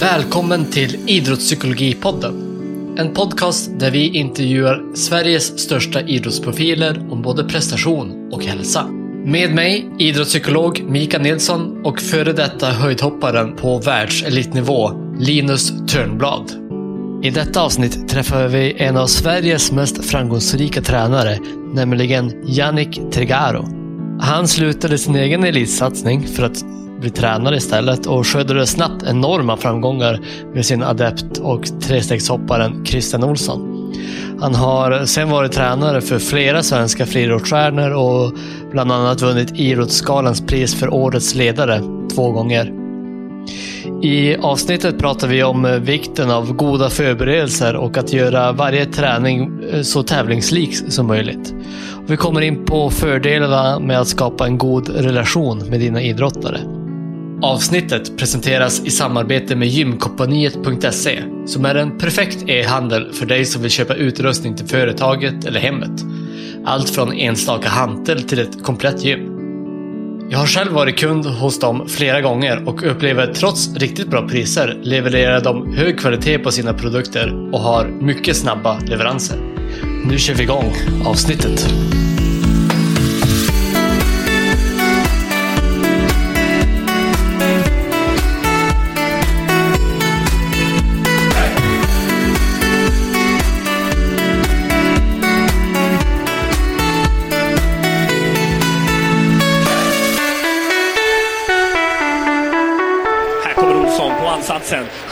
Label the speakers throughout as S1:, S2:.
S1: Välkommen till Idrottspsykologipodden. En podcast där vi intervjuar Sveriges största idrottsprofiler om både prestation och hälsa. Med mig idrottspsykolog Mika Nilsson och före detta höjdhopparen på världselitnivå Linus Törnblad. I detta avsnitt träffar vi en av Sveriges mest framgångsrika tränare, nämligen Yannick Tregaro. Han slutade sin egen elitsatsning för att bli tränare istället och skördade snabbt enorma framgångar med sin adept och trestegshopparen Christian Olsson. Han har sen varit tränare för flera svenska friidrottsstjärnor och bland annat vunnit Idrottsgalans pris för Årets ledare två gånger. I avsnittet pratar vi om vikten av goda förberedelser och att göra varje träning så tävlingslik som möjligt. Vi kommer in på fördelarna med att skapa en god relation med dina idrottare. Avsnittet presenteras i samarbete med gymkompaniet.se som är en perfekt e-handel för dig som vill köpa utrustning till företaget eller hemmet. Allt från enstaka hantel till ett komplett gym. Jag har själv varit kund hos dem flera gånger och upplever att trots riktigt bra priser levererar de hög kvalitet på sina produkter och har mycket snabba leveranser. Nu kör vi igång avsnittet.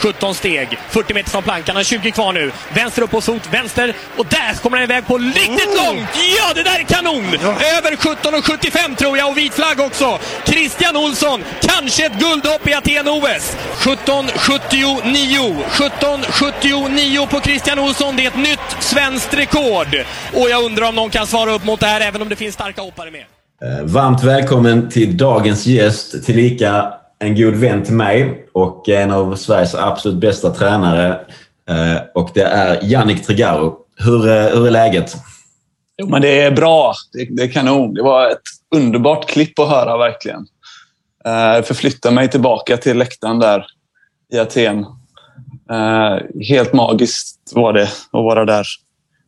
S2: 17 steg, 40 meter från plankan, han har 20 kvar nu. Vänster upp på fot, vänster och där kommer han iväg på riktigt långt! Ja, det där är kanon! Över 17,75 tror jag och vit flagg också. Christian Olsson, kanske ett guldhopp i Aten-OS. 17,79. 17,79 på Christian Olsson. Det är ett nytt svenskt rekord. Och jag undrar om någon kan svara upp mot det här även om det finns starka hoppare med.
S3: Eh, Varmt välkommen till dagens gäst, tillika en god vän till mig och en av Sveriges absolut bästa tränare. Eh, Och det är Yannick Tregaro. Hur, eh, hur är läget?
S4: Jo, men det är bra. Det, det är kanon. Det var ett underbart klipp att höra verkligen. Uh, förflytta mig tillbaka till läktaren där i Aten. Eh, helt magiskt var det att vara där.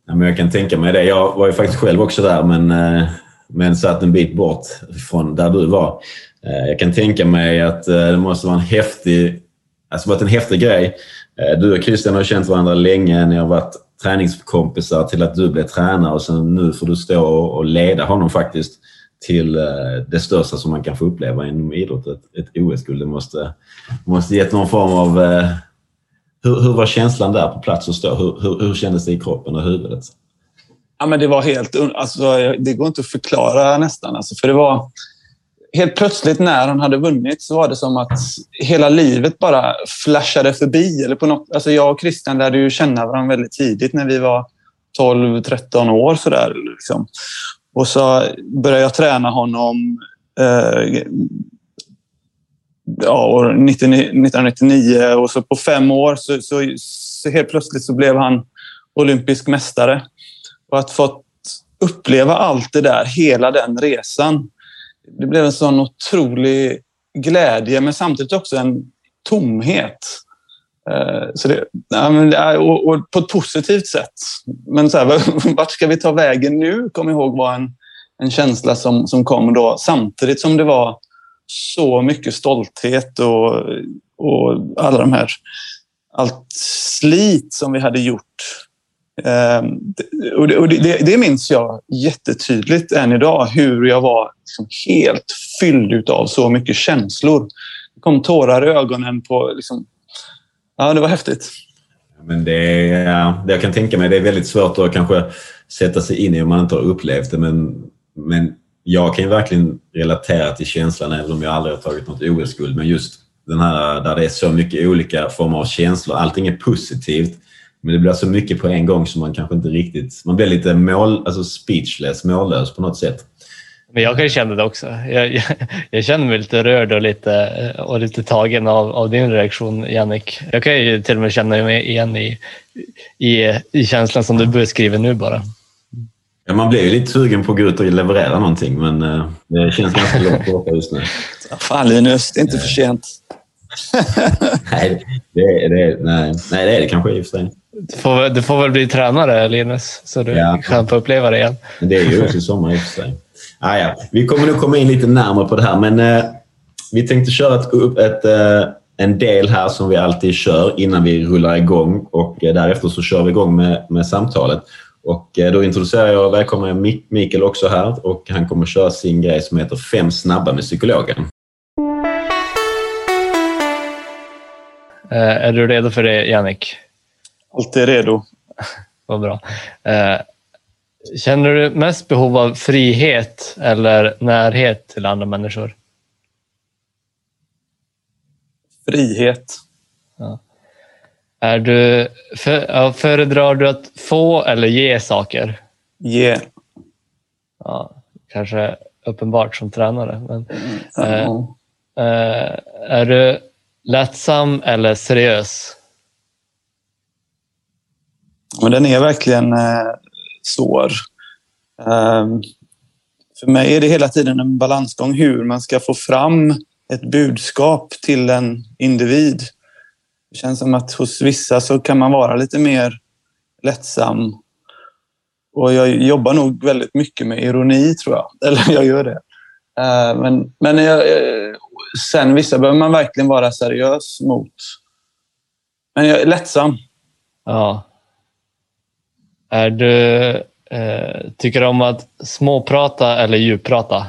S3: Ja, men jag kan tänka mig det. Jag var ju faktiskt själv också där, men, eh, men satt en bit bort från där du var. Eh, jag kan tänka mig att eh, det måste vara en häftig, alltså varit en häftig grej. Eh, du och Christian har känt varandra länge. Ni har varit träningskompisar till att du blev tränare och sen nu får du stå och leda honom faktiskt till det största som man kan få uppleva inom idrott, ett, ett OS-guld. Det måste, måste gett någon form av... Hur, hur var känslan där på plats och stå? Hur, hur, hur kändes det i kroppen och huvudet?
S4: Ja, men det var helt... Alltså, det går inte att förklara nästan. Alltså, för det var... Helt plötsligt när han hade vunnit så var det som att hela livet bara flashade förbi. Eller på något, alltså jag och Christian lärde ju känna varandra väldigt tidigt när vi var 12-13 år. Sådär, liksom. Och så började jag träna honom eh, ja, år 1999 och så på fem år så, så, så helt plötsligt så blev han olympisk mästare. Och att fått uppleva allt det där, hela den resan. Det blev en sån otrolig glädje men samtidigt också en tomhet. Eh, så det, och på ett positivt sätt. Men så här, vart ska vi ta vägen nu? Kom ihåg var en, en känsla som, som kom då samtidigt som det var så mycket stolthet och, och alla de här allt slit som vi hade gjort. Det- och det, och det, det minns jag jättetydligt än idag, hur jag var liksom helt fylld av så mycket känslor. Det kom tårar i ögonen på... Liksom, ja, det var häftigt.
S3: Men det är, det jag kan tänka mig, det är väldigt svårt att kanske sätta sig in i om man inte har upplevt det. Men, men jag kan ju verkligen relatera till känslan även om jag aldrig har tagit något OS-guld. Men just den här där det är så mycket olika former av känslor. Allting är positivt. Men det blir så mycket på en gång som man kanske inte riktigt... Man blir lite mål, alltså speechless, mållös på något sätt.
S1: Men jag kan ju känna det också. Jag, jag, jag känner mig lite rörd och lite, och lite tagen av, av din reaktion, Jannik. Jag kan ju till och med känna mig igen i, i, i känslan som du beskriver nu bara.
S3: Ja, man blir ju lite sugen på att gå ut och leverera någonting men eh, det känns ganska långt borta just nu.
S4: Fan Linus, det är inte för sent.
S3: Nej, Det, det, nej, nej, det är det kanske i och för sig.
S1: Du får, du får väl bli tränare, Linus, så du
S3: Ja.
S1: kan få uppleva det igen.
S3: Det är ju också sommar i och för sig. Ah, ja. Vi kommer nog komma in lite närmare på det här, men eh, vi tänkte köra ett, upp ett, eh, en del här som vi alltid kör innan vi rullar igång och eh, därefter så kör vi igång med, med samtalet. Och eh, då introducerar jag och välkomnar Mikael också här och han kommer köra sin grej som heter Fem snabba med psykologen.
S1: Är du redo för det, Jannik?
S4: Alltid redo.
S1: Vad bra. Eh, känner du mest behov av frihet eller närhet till andra människor?
S4: Frihet.
S1: Är du, för, ja, föredrar du att få eller ge saker?
S4: Ge.
S1: Ja, kanske uppenbart som tränare. Men, Eh.
S4: Ja.
S1: eh, är du lättsam eller seriös?
S4: Men den är verkligen eh, svår. Um, för mig är det hela tiden en balansgång hur man ska få fram ett budskap till en individ. Det känns som att hos vissa så kan man vara lite mer lättsam. Och jag jobbar nog väldigt mycket med ironi, tror jag. Eller jag gör det. Ehm, men men jag, eh, sen vissa behöver man verkligen vara seriös mot. Men jag är lättsam.
S1: Ja. Är du, eh, tycker du om att småprata eller djupprata?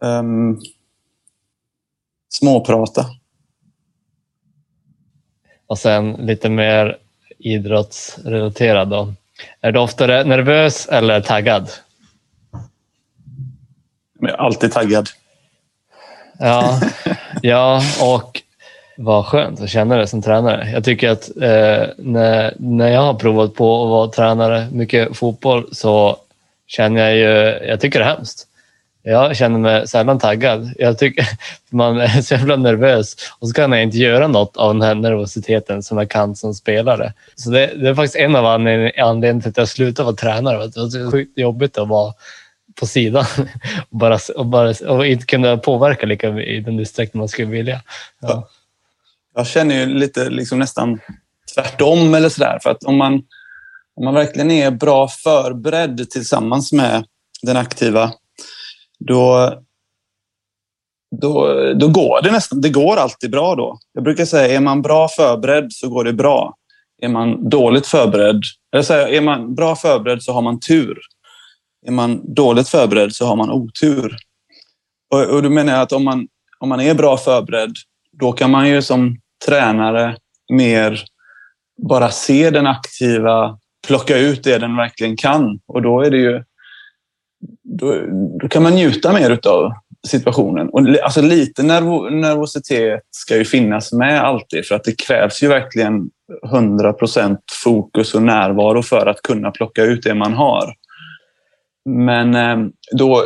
S4: Um, småprata.
S1: Och sen lite mer idrottsrelaterad. Då. Är du oftare nervös eller taggad?
S4: Jag är alltid taggad.
S1: Ja, ja och vad skönt att känna det som tränare. Jag tycker att eh, när, när jag har provat på att vara tränare mycket fotboll så känner jag ju, jag tycker det är hemskt. Jag känner mig sällan taggad. Jag tycker man är så jävla nervös och så kan jag inte göra något av den här nervositeten som jag kan som spelare. Så det, det är faktiskt en av anledningarna till att jag slutade vara tränare. Det var så sjukt jobbigt att vara på sidan och, bara, och, bara, och inte kunna påverka lika i den utsträckning man skulle vilja. Ja.
S4: Jag känner ju lite liksom nästan tvärtom eller sådär. För att om man, om man verkligen är bra förberedd tillsammans med den aktiva, då, då, då går det nästan. Det går alltid bra då. Jag brukar säga, är man bra förberedd så går det bra. Är man dåligt förberedd, eller säga, är man bra förberedd så har man tur. Är man dåligt förberedd så har man otur. Och, och då menar jag att om man, om man är bra förberedd, då kan man ju som tränare mer bara se den aktiva, plocka ut det den verkligen kan. Och då är det ju... Då, då kan man njuta mer utav situationen. Och li- alltså lite nervo, nervositet ska ju finnas med alltid för att det krävs ju verkligen 100% fokus och närvaro för att kunna plocka ut det man har. Men eh, då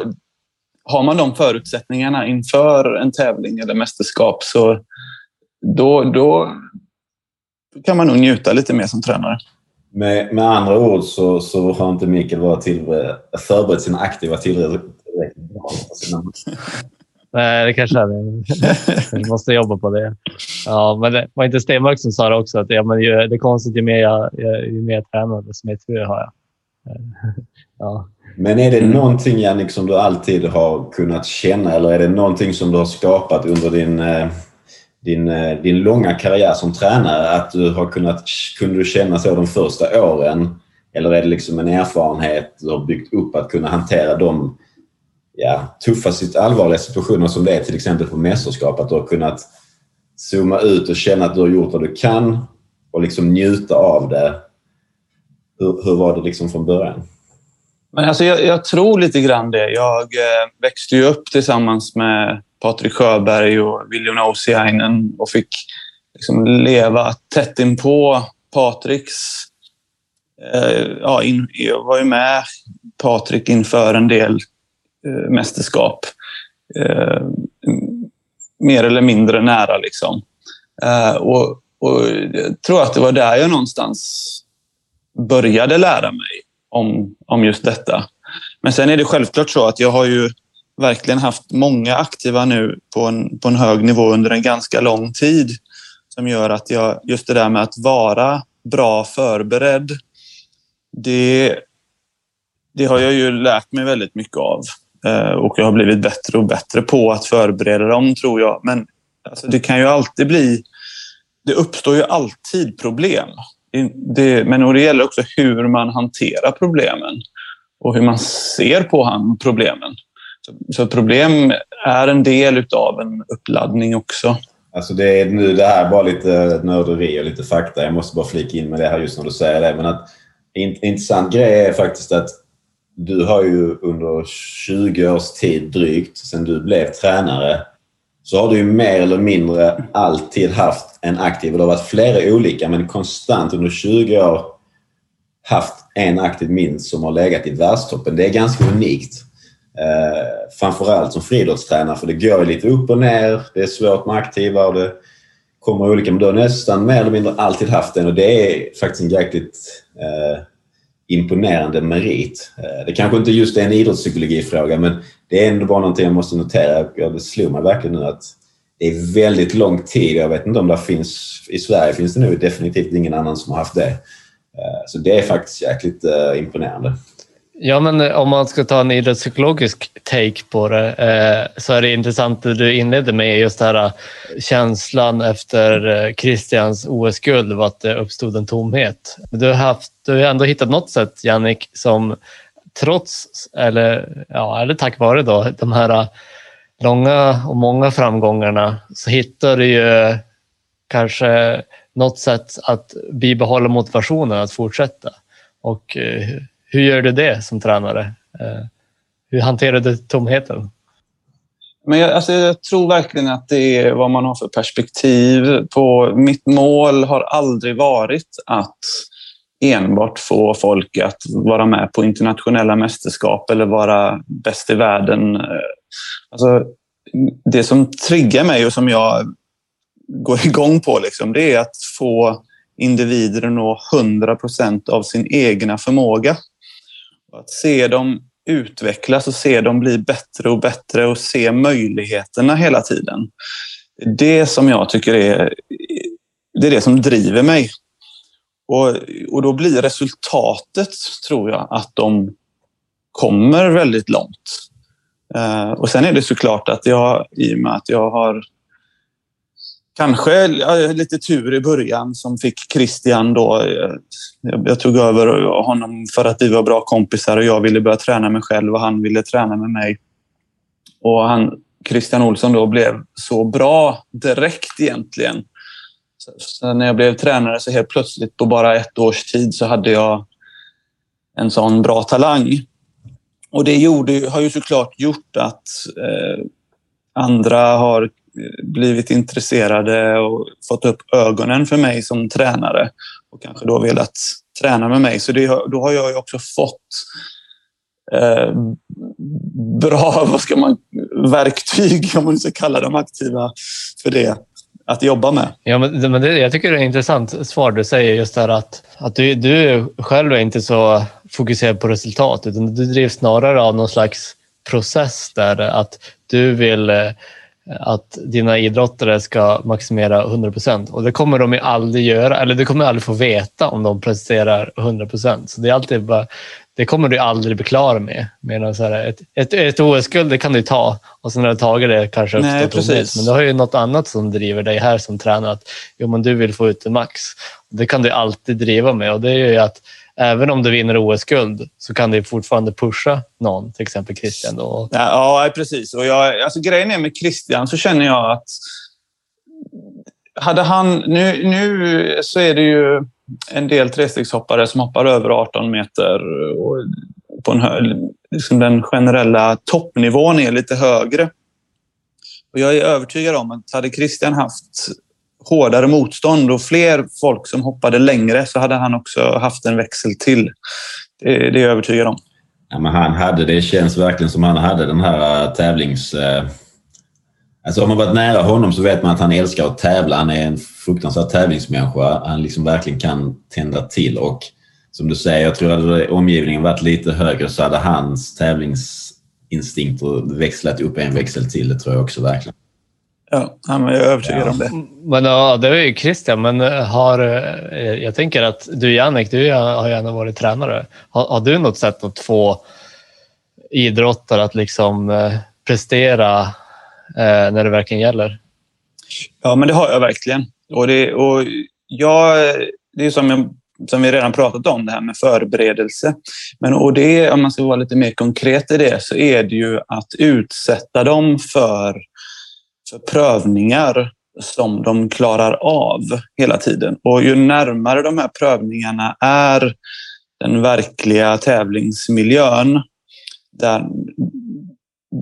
S4: har man de förutsättningarna inför en tävling eller mästerskap så då, då kan man nog njuta lite mer som tränare.
S3: Med, med andra ord så, så har inte Mikael varit till, förberett sina aktiva tillräckligt bra.
S1: Nej, det kanske är det. Vi måste jobba på det. Ja, men det var inte Stenmark som sa det också? Att ja, men ju, det är konstigt, ju mer jag, jag- ju mer jag tränar, desto mer tur har jag. Ja.
S3: Men är det någonting Jannik som du alltid har kunnat känna eller är det någonting som du har skapat under din, eh, din, eh, din långa karriär som tränare? Att du har kunnat, kunde du känna så de första åren? Eller är det liksom en erfarenhet du har byggt upp att kunna hantera de ja, tuffa, allvarliga situationer som det är till exempel på mästerskap? Att du har kunnat zooma ut och känna att du har gjort vad du kan och liksom njuta av det. Hur, hur var det liksom från början?
S4: Men alltså jag, jag tror lite grann det. Jag eh, växte ju upp tillsammans med Patrik Sjöberg och William Ousiainen och fick liksom leva tätt inpå Patriks... Eh, ja, in, jag var ju med Patrik inför en del eh, mästerskap. Mer eller mindre nära liksom. Och, och jag tror att det var där jag någonstans började lära mig om, om just detta. Men sen är det självklart så att jag har ju verkligen haft många aktiva nu på en, på en hög nivå under en ganska lång tid som gör att jag, just det där med att vara bra förberedd, det, det har jag ju lärt mig väldigt mycket av. Eh, och jag har blivit bättre och bättre på att förbereda dem, tror jag. Men alltså, det kan ju alltid bli... Det uppstår ju alltid problem. Det, men och det gäller också hur man hanterar problemen och hur man ser på han, problemen. Så, så problem är en del av en uppladdning också.
S3: Alltså det är nu det här bara lite nörderi och lite fakta. Jag måste bara flika in med det här just när du säger det. Men att en intressant grej är faktiskt att du har ju under 20 års tid drygt, sedan du blev tränare, så har du ju mer eller mindre alltid haft en aktiv, och det har varit flera olika, men konstant under 20 år haft en aktiv minst som har legat i världstoppen. Det är ganska unikt. Eh, framförallt som friidrottstränare, för det går ju lite upp och ner. Det är svårt med aktiva och det kommer olika, men du har nästan mer eller mindre alltid haft en och det är faktiskt en jäkligt eh, imponerande merit. Eh, det kanske inte just är en idrottspsykologifråga men det är ändå bara någonting jag måste notera. Det slog mig verkligen nu att det är väldigt lång tid. Jag vet inte om det finns... I Sverige finns det nu definitivt ingen annan som har haft det. Eh, så det är faktiskt jäkligt eh, imponerande.
S1: Ja, men eh, om man ska ta en idrottspsykologisk take på det eh, så är det intressant det du inledde med just den här eh, känslan efter Christians OS-guld var att det uppstod en tomhet. Du har, haft, du har ändå hittat något sätt, Jannik, som trots, eller, ja, eller tack vare då, de här långa och många framgångarna så hittar du ju kanske något sätt att bibehålla motivationen att fortsätta. Och eh, hur gör du det som tränare? Eh, hur hanterar du tomheten?
S4: Men jag, alltså jag tror verkligen att det är vad man har för perspektiv. på Mitt mål har aldrig varit att enbart få folk att vara med på internationella mästerskap eller vara bäst i världen. Eh, alltså, det som triggar mig och som jag går igång på, liksom, det är att få individer att nå 100 procent av sin egna förmåga. Att se dem utvecklas och se dem bli bättre och bättre och se möjligheterna hela tiden. Det som jag tycker är det, är det som driver mig. Och, och då blir resultatet, tror jag, att de kommer väldigt långt. Eh, och sen är det såklart att jag, i och med att jag har kanske lite tur i början som fick Christian då. Jag, jag, tog över honom för att vi var bra kompisar och jag ville börja träna mig själv och han ville träna med mig. Och han, Christian Olsson då blev så bra direkt egentligen så när jag blev tränare så helt plötsligt på bara ett års tid så hade jag en sån bra talang. Och det gjorde, har ju såklart gjort att eh, andra har blivit intresserade och fått upp ögonen för mig som tränare och kanske då velat träna med mig. Så det, då har jag ju också fått eh, bra vad ska man, verktyg, om man ska kalla dem aktiva, för det att jobba med.
S1: Ja, men, men det, jag tycker det är ett intressant svar du säger just där att, att du, du själv är inte så fokuserad på resultat utan du drivs snarare av någon slags process där att du vill eh, att dina idrottare ska maximera 100 procent och det kommer de ju aldrig göra, eller du kommer aldrig få veta om de presterar 100 procent. Så det är alltid bara, det kommer du aldrig bli klar med. Medan så här, ett, ett, ett OS-guld det kan du ta och sen när du tagit det kanske uppstår tomhet. Men du har ju något annat som driver dig här som tränare. Att, jo, men du vill få ut det max. Det kan du alltid driva med och det är ju att även om du vinner OS-guld så kan du fortfarande pusha någon, till exempel Christian. Då.
S4: Ja, ja precis. Och jag, alltså, grejen är med Christian så känner jag att hade han... Nu, nu så är det ju en del trestegshoppare som hoppar över 18 meter. Och på en hö, liksom den generella toppnivån är lite högre. Och jag är övertygad om att hade Christian haft hårdare motstånd och fler folk som hoppade längre så hade han också haft en växel till. Det, det är jag övertygad om.
S3: Ja, men han hade, det känns verkligen som han hade den här eh, tävlings... Eh, alltså om man varit nära honom så vet man att han älskar att tävla. Han är en fruktansvärd tävlingsmänniska. Han liksom verkligen kan tända till och som du säger, jag tror att hade omgivningen varit lite högre så hade hans tävlingsinstinkter växlat upp en växel till. Det tror jag också verkligen.
S4: Ja, jag är övertygad ja. om det.
S1: Men ja, det är ju Christian, men har, jag tänker att du Jannik, du har gärna varit tränare. Har, har du något sätt att få idrottare att liksom prestera eh, när det verkligen gäller?
S4: Ja, men det har jag verkligen. Och det, och jag, det är som, jag, som vi redan pratat om, det här med förberedelse. Men och det, om man ska vara lite mer konkret i det, så är det ju att utsätta dem för, för prövningar som de klarar av hela tiden. Och ju närmare de här prövningarna är den verkliga tävlingsmiljön, där,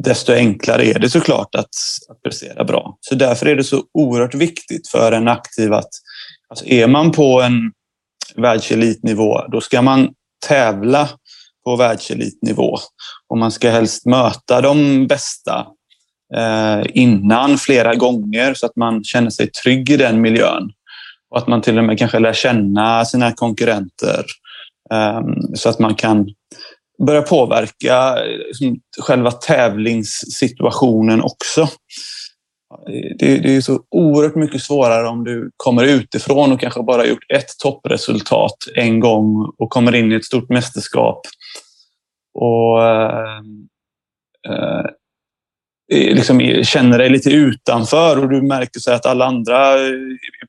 S4: desto enklare är det såklart att, att prestera bra. Så därför är det så oerhört viktigt för en aktiv att alltså är man på en världselitnivå, då ska man tävla på världselitnivå och man ska helst möta de bästa Eh, innan flera gånger så att man känner sig trygg i den miljön och att man till och med kanske lär känna sina konkurrenter eh, så att man kan börja påverka liksom, själva tävlingssituationen också. Det, det, är så oerhört mycket svårare om du kommer utifrån och kanske bara gjort ett toppresultat en gång och kommer in i ett stort mästerskap. Och ehm, eh liksom känner dig lite utanför och du märker så att alla andra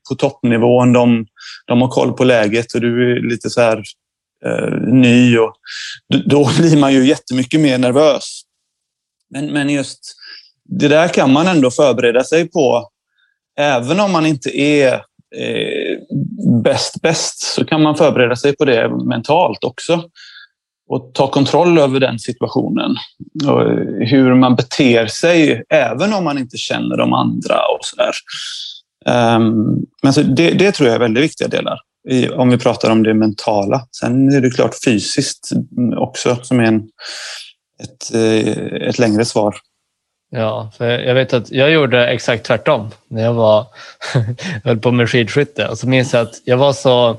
S4: på toppnivån, de, de har koll på läget och du är lite så här eh, ny och då blir man ju jättemycket mer nervös. Men, men just det där kan man ändå förbereda sig på. Även om man inte är eh, bäst bäst så kan man förbereda sig på det mentalt också och ta kontroll över den situationen. Och hur man beter sig, även om man inte känner de andra. och så där. Um, ehm, men så det, det, tror jag är väldigt viktiga delar om vi pratar om det mentala. Sen är det klart fysiskt också som är en, ett, eh, ett längre svar.
S1: Ja, för jag vet att jag gjorde exakt tvärtom när jag var höll på med skidskytte. Och så minns jag att jag var så...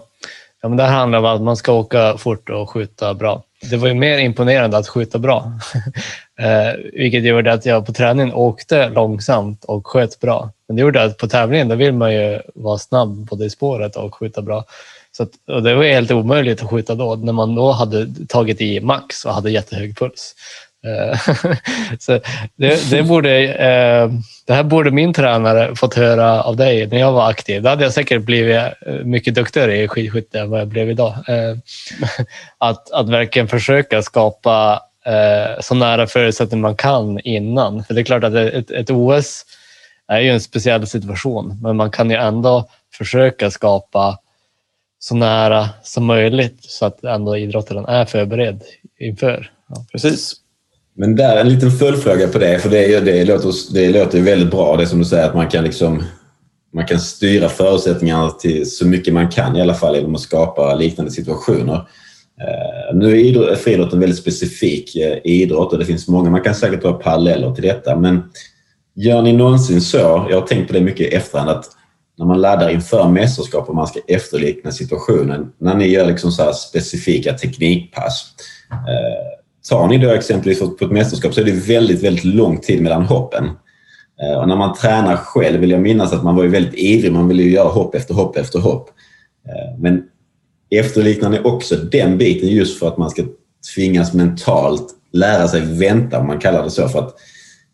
S1: Ja, men det här handlar om att man ska åka fort och skjuta bra. Det var ju mer imponerande att skjuta bra. eh, vilket gjorde att jag på träningen åkte långsamt och sköt bra. Men det gjorde att på tävlingen då vill man ju vara snabb både i spåret och skjuta bra. Så att, och det var helt omöjligt att skjuta då, när man då hade tagit i max och hade jättehög puls. Eh, så det, det, borde, eh, det här borde min tränare fått höra av dig när jag var aktiv. Då hade jag säkert blivit eh, mycket duktigare i skidskytte än vad jag blev idag. Eh, att, att verkligen försöka skapa så nära förutsättningar man kan innan. För det är klart att ett, ett OS är ju en speciell situation, men man kan ju ändå försöka skapa så nära som möjligt så att ändå idrottaren är förberedd inför.
S4: Ja. Precis.
S3: Men där en liten följdfråga på det, för det, det, låter, det låter väldigt bra det som du säger att man kan liksom man kan styra förutsättningarna till så mycket man kan i alla fall genom att skapa liknande situationer. Uh, nu är friidrott en väldigt specifik uh, idrott och det finns många, man kan säkert dra paralleller till detta men gör ni någonsin så, jag har tänkt på det mycket i efterhand, att när man laddar inför mästerskap och man ska efterlikna situationen, när ni gör liksom så specifika teknikpass, uh, Tar ni då exempelvis på ett mästerskap så är det väldigt, väldigt lång tid mellan hoppen. Eh, och när man tränar själv vill jag minnas att man var väldigt ivrig. Man ville ju göra hopp efter hopp efter hopp. Eh, men efterliknar ni också den biten just för att man ska tvingas mentalt lära sig vänta, om man kallar det så. För att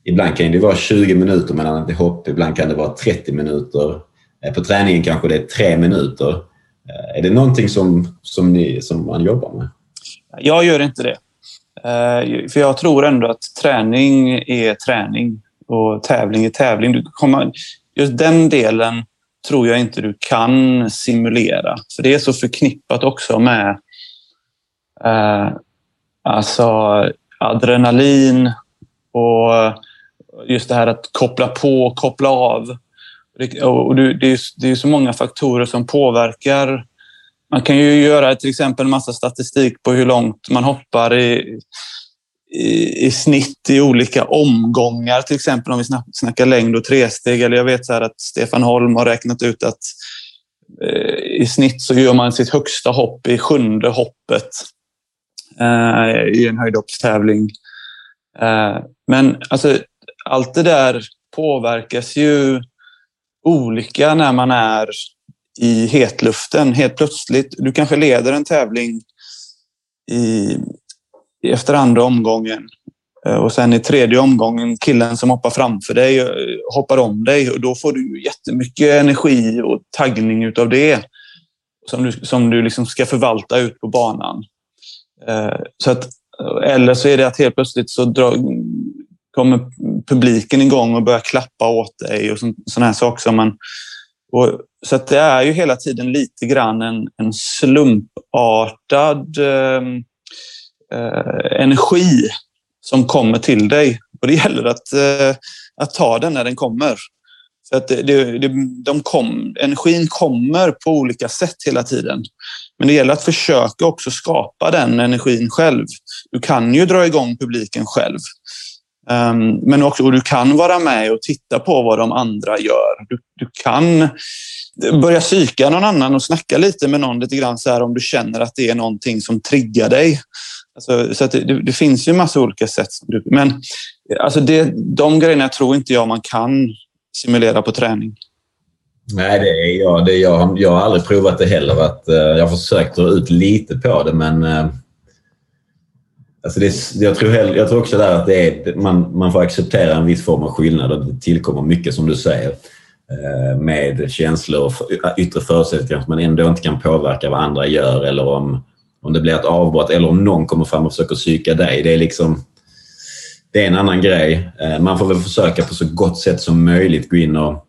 S3: ibland kan det vara 20 minuter mellan ett hopp, ibland kan det vara 30 minuter. Eh, på träningen kanske det är tre minuter. Är det någonting som, som, ni, som man jobbar med?
S4: Jag gör inte det. Eh, för jag tror ändå att träning är träning och tävling är tävling. Du kommer, just den delen tror jag inte du kan simulera. För det är så förknippat också med eh, alltså adrenalin och just det här att koppla på och koppla av. Och det, är, det är så många faktorer som påverkar man kan ju göra till exempel massa statistik på hur långt man hoppar i, i, i snitt i olika omgångar. Till exempel om vi snackar längd och tresteg. Eller jag vet så att Stefan Holm har räknat ut att eh, i snitt så gör man sitt högsta hopp i sjunde hoppet eh, i en höjdhoppstävling. Eh, men alltså, allt det där påverkas ju olika när man är i hetluften. Helt plötsligt, du kanske leder en tävling i, efter andra omgången eh, och sen i tredje omgången, killen som hoppar framför dig eh, hoppar om dig och då får du jättemycket energi och taggning utav det som du, som du liksom ska förvalta ut på banan. Eh, så att, eller så är det att helt plötsligt så drar, kommer publiken igång och börjar klappa åt dig och sådana här saker som man... Och, så att det är ju hela tiden lite grann en, en slumpartad eh, eh, energi som kommer till dig. Och det gäller att, eh, att ta den när den kommer. För att det, det, de kom, energin kommer på olika sätt hela tiden. Men det gäller att försöka också skapa den energin själv. Du kan ju dra igång publiken själv. Um, men också, och du kan vara med och titta på vad de andra gör. Du, du kan börja psyka någon annan och snacka lite med någon lite grann så här om du känner att det är någonting som triggar dig. Alltså, så det, det, finns ju massa olika sätt. Men alltså det, de grejerna tror inte jag man kan simulera på träning.
S3: Nej, det är jag. Det är jag. jag har aldrig provat det heller. Att, uh, jag har försökt dra ut lite på det, men uh, alltså det, jag, tror jag tror också där att det är, man, man får acceptera en viss form av skillnad och det tillkommer mycket, som du säger, eh, med känslor och yttre förutsättningar som man ändå inte kan påverka vad andra gör eller om, om det blir ett avbrott eller om någon kommer fram och försöker psyka dig. Det är liksom det är en annan grej. Eh, man får väl försöka på så gott sätt som möjligt gå in och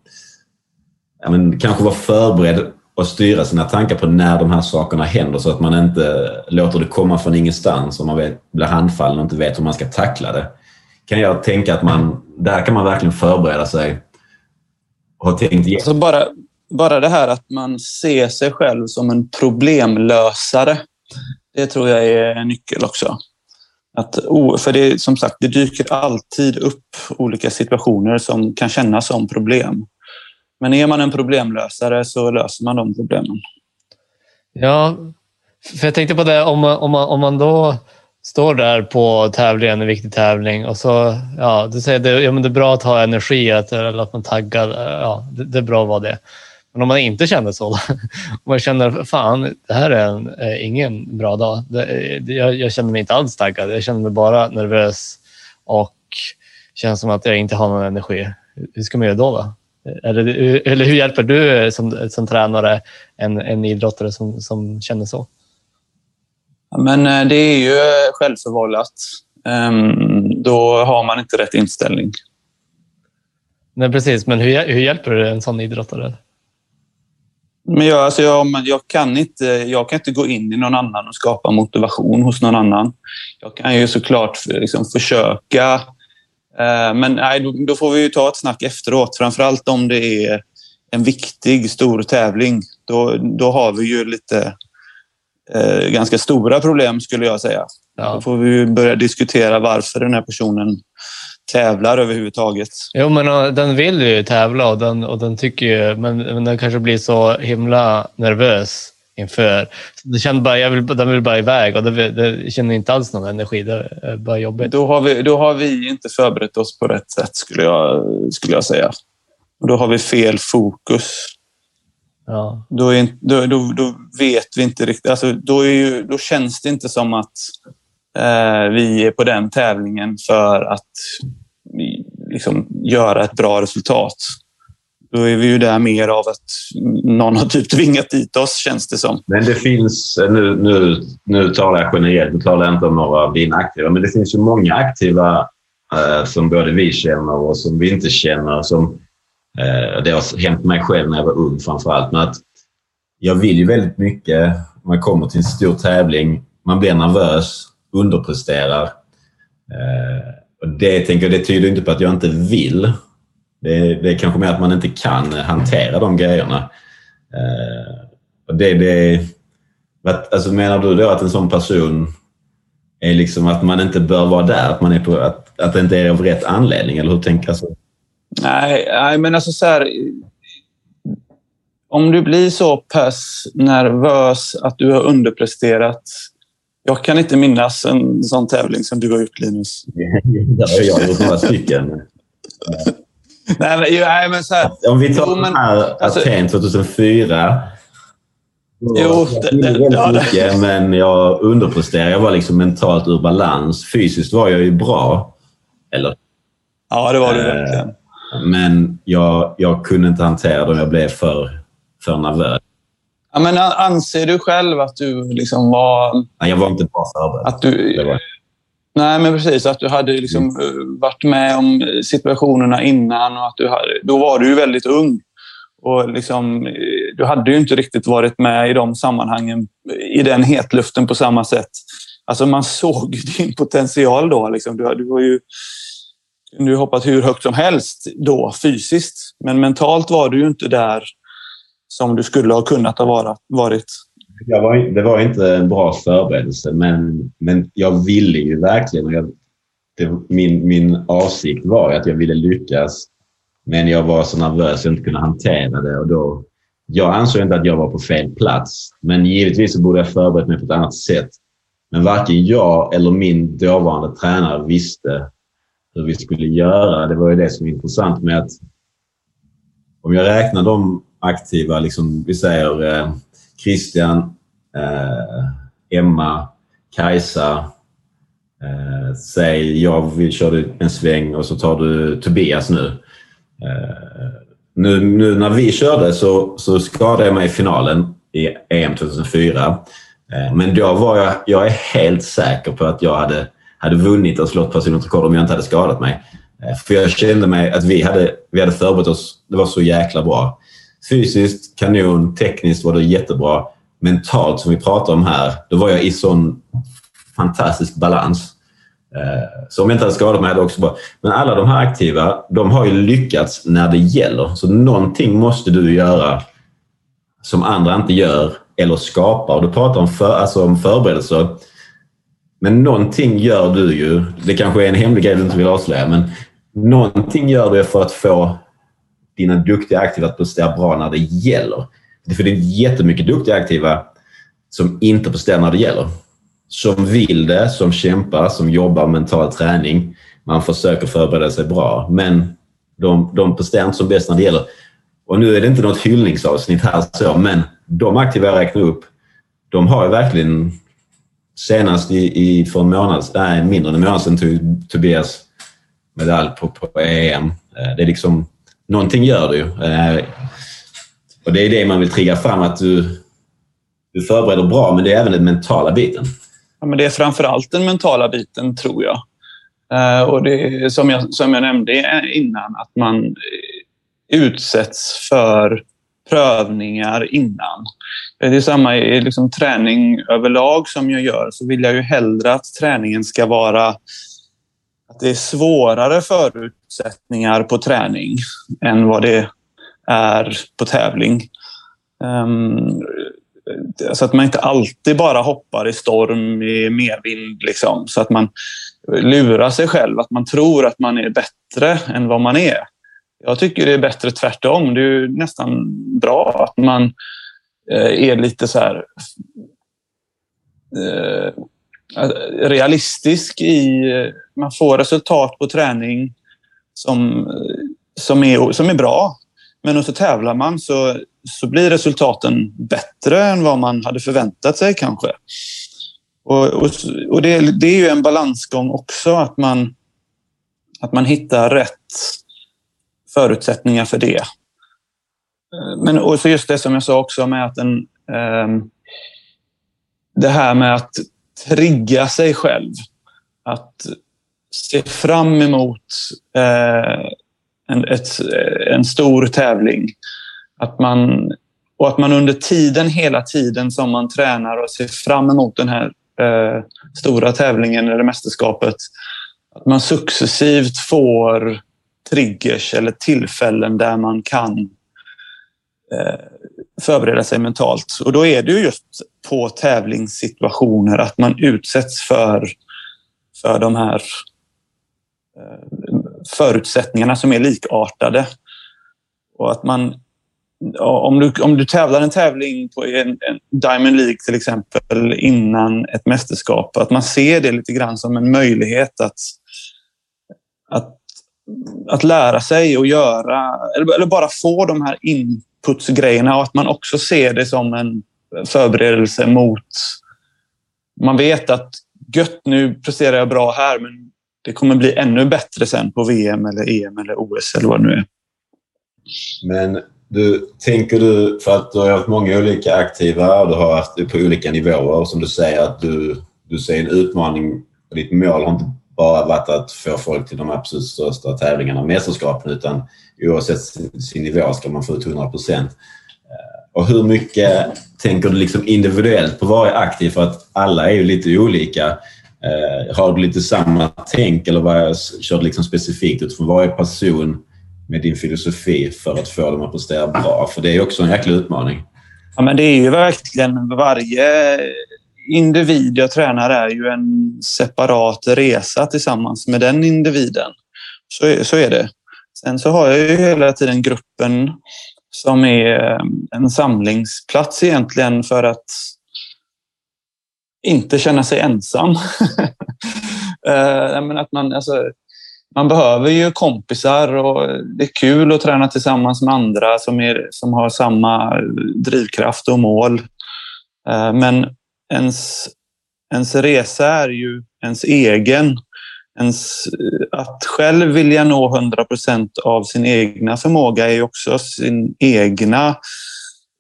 S3: ja, men, kanske vara förberedd och styra sina tankar på när de här sakerna händer så att man inte låter det komma från ingenstans och man vet, blir handfallen och inte vet hur man ska tackla det. Kan jag tänka att man, där kan man verkligen förbereda sig och ha tänkt
S4: igenom. Alltså bara, bara det här att man ser sig själv som en problemlösare. Det tror jag är en nyckel också. Att, för det, som sagt, det dyker alltid upp olika situationer som kan kännas som problem. Men är man en problemlösare så löser man de problemen.
S1: Ja, för jag tänkte på det om man, om man, om man då står där på tävlingen, en viktig tävling och så, ja, du säger det, ja, men det är bra att ha energi, att, eller att man taggar, ja, det, det är bra att vara det. Men om man inte känner så, om man känner fan, det här är, en, ingen bra dag. Det, jag, jag, känner mig inte alls taggad. Jag känner mig bara nervös och känns som att jag inte har någon energi. Hur ska man göra då? då? Eller, eller hur hjälper du som, som tränare en, en idrottare som, som känner så?
S4: Men eh, det är ju självförvållat. Ehm, då har man inte rätt inställning.
S1: Nej, precis. Men hur, hur hjälper du en sån idrottare?
S4: Men jag, alltså jag, jag, kan inte, jag kan inte gå in i någon annan och skapa motivation hos någon annan. Jag kan ju såklart liksom försöka men nej, då får vi ta ett snack efteråt. Framförallt om det är en viktig, stor tävling. Då, då har vi ju lite eh, ganska stora problem skulle jag säga. Ja. Då får vi börja diskutera varför den här personen tävlar överhuvudtaget.
S1: Jo, men den vill ju tävla och den, och den tycker ju, men, men den kanske blir så himla nervös inför. Det kände bara, jag vill, den vill bara iväg och det, det känner inte alls någon energi. Det är bara jobbigt.
S4: Då har, vi, då har vi inte förberett oss på rätt sätt skulle jag, skulle jag säga. Då har vi fel fokus. Ja. Då, är, då, då, då vet vi inte riktigt. Alltså, då, är ju, då känns det inte som att eh, vi är på den tävlingen för att liksom, göra ett bra resultat. Då är vi ju där mer av att någon har typ tvingat dit oss, känns det som.
S3: Men det finns, nu, nu, nu talar jag generellt, nu talar jag inte om några av dina aktiva, men det finns ju många aktiva eh, som både vi känner och som vi inte känner. Som, eh, det har hänt mig själv när jag var ung framför allt. Men att jag vill ju väldigt mycket. Man kommer till en stor tävling, man blir nervös, underpresterar. Eh, och det, tänker jag, det tyder inte på att jag inte vill. Det, det är kanske mer att man inte kan hantera de grejerna. Eh, och det, det, alltså menar du då att en sån person är liksom att man inte bör vara där? Att, man är på, att, att det inte är av rätt anledning? Eller hur tänker? Så?
S4: Nej, nej, men alltså så här, Om du blir så pass nervös att du har underpresterat. Jag kan inte minnas en sån tävling som du har gjort, Linus.
S3: Det har jag gjort några stycken.
S4: nej, nej, men så här.
S3: Om vi tar
S4: Jo, men-
S3: här
S4: alltså-
S3: Aten 2004. då
S4: Jo, det- det- ja,
S3: mycket, men jag underpresterade. Jag var liksom mentalt ur balans. Fysiskt var jag ju bra. Eller,
S4: Ja, det var det
S3: Eh,
S4: verkligen.
S3: men jag, jag kunde inte hantera det jag blev för, för nervös.
S4: Ja, men anser du själv att du liksom var...
S3: Nej, Jag var inte bra förberedd.
S4: Att du, Nej, men precis. Att du hade liksom
S3: Mm.
S4: eh, varit med om situationerna innan och att du hade, då var du ju väldigt ung. Och liksom, eh, du hade ju inte riktigt varit med i de sammanhangen i den hetluften på samma sätt. Alltså man såg din potential då. Liksom. Du, du var ju du hoppat hur högt som helst då fysiskt. Men mentalt var du ju inte där som du skulle ha kunnat ha varit
S3: jag var, det var inte en bra förberedelse, men, men jag ville ju verkligen. Och jag, det, min, min avsikt var ju att jag ville lyckas. Men jag var så nervös att jag inte kunde hantera det. Och då, jag ansåg inte att jag var på fel plats. Men givetvis så borde jag förberett mig på ett annat sätt. Men varken jag eller min dåvarande tränare visste hur vi skulle göra. Det var ju det som var intressant med att om jag räknar de aktiva, liksom, vi säger eh, Christian, eh, Emma, Kajsa, eh, säg jag vi köra en sväng och så tar du Tobias nu. Eh, nu, nu när vi körde så, så skadade jag mig i finalen i EM 2004. Eh, men då var jag, jag är helt säker på att jag hade, hade vunnit och slått personligt rekord om jag inte hade skadat mig. Eh, för jag kände mig att vi hade, vi hade förberett oss. Det var så jäkla bra. Fysiskt kanon, tekniskt var det jättebra. Mentalt, som vi pratar om här, då var jag i sån fantastisk balans. Eh, så om jag inte hade skadat mig hade det också bra. Men alla de här aktiva, de har ju lyckats när det gäller. Så någonting måste du göra som andra inte gör eller skapar. Och du pratar om, för, alltså om förberedelser. Men någonting gör du ju. Det kanske är en hemlig grej du inte vill avslöja, men någonting gör du för att få dina duktiga aktiva att prestera bra när det gäller. För det är jättemycket duktiga aktiva som inte presterar när det gäller. Som vill det, som kämpar, som jobbar mental träning. Man försöker förbereda sig bra, men de, de presterar inte som bäst när det gäller. Och nu är det inte något hyllningsavsnitt här, så, men de aktiva jag räknar upp, de har ju verkligen senast i, i för en månad, nej, mindre än en månad sedan tog Tobias medalj på, på EM. Eh, det är liksom, någonting gör du ju. Eh, och det är det man vill trigga fram, att du, du förbereder bra, men det är även den mentala biten.
S4: Ja, men det är framför allt den mentala biten, tror jag. Eh, och det är, som, jag, som jag nämnde innan, att man eh, utsätts för prövningar innan. Det är samma i liksom träning överlag som jag gör, så vill jag ju hellre att träningen ska vara att det är svårare förutsättningar på träning än vad det är på tävling. Um, så att man inte alltid bara hoppar i storm, i medvind. Liksom, så att man lurar sig själv, att man tror att man är bättre än vad man är. Jag tycker det är bättre tvärtom. Det är ju nästan bra att man eh, är lite så här eh, Alltså, realistisk i... Man får resultat på träning som, som, är, som är bra. Men så tävlar man så, så blir resultaten bättre än vad man hade förväntat sig kanske. Och, och, och det, det är ju en balansgång också, att man, att man hittar rätt förutsättningar för det. Men och så just det som jag sa också med att en, eh, det här med att trigga sig själv. Att se fram emot eh, en, ett, en stor tävling. Att man, och att man under tiden, hela tiden som man tränar och ser fram emot den här eh, stora tävlingen eller mästerskapet, att man successivt får triggers eller tillfällen där man kan eh, förbereda sig mentalt. Och då är det ju just på tävlingssituationer att man utsätts för, för de här eh, förutsättningarna som är likartade. Och att man, om du, om du tävlar en tävling på en, en Diamond League till exempel innan ett mästerskap, att man ser det lite grann som en möjlighet att, att att lära sig och göra, eller bara få de här putsgrejerna och att man också ser det som en förberedelse mot... Man vet att gött, nu presterar jag bra här, men det kommer bli ännu bättre sen på VM eller EM eller OS eller vad det nu är.
S3: Men du, tänker du, för att du har haft många olika aktiva och du har haft det på olika nivåer, som du säger att du, du ser en utmaning. och Ditt mål har inte bara varit att få folk till de absolut största tävlingarna, mästerskapen, utan oavsett sin, sin nivå ska man få ut 100 procent. Eh, och hur mycket tänker du liksom individuellt på varje aktiv? För att alla är ju lite olika. Eh, har du lite samma tänk eller vad, kör du liksom specifikt utifrån varje person med din filosofi för att få dem att prestera bra? För det är också en jäkla utmaning.
S4: Ja, men det är ju verkligen varje individ jag tränar är ju en separat resa tillsammans med den individen. Så är, så är det. Sen så har jag ju hela tiden gruppen som är eh, en samlingsplats egentligen för att inte känna sig ensam. Eh, men att man, alltså, man behöver ju kompisar och det är kul att träna tillsammans med andra som, är, som har samma drivkraft och mål. Eh, men ens, ens resa är ju ens egen. Ens, eh, att själv vilja nå 100 procent av sin egna förmåga är ju också sin egna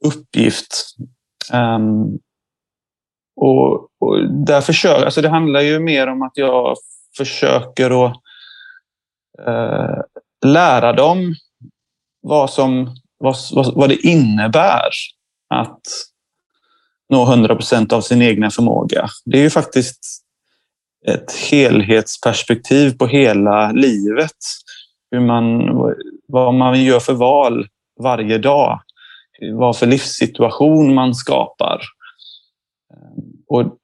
S4: uppgift. Um, och, och där försöker, alltså det handlar ju mer om att jag försöker att uh, lära dem vad, som, vad, vad, vad det innebär att nå 100 procent av sin egna förmåga. Det är ju faktiskt ett helhetsperspektiv på hela livet. Hur man, vad man gör för val varje dag. Vad för livssituation man skapar. Och,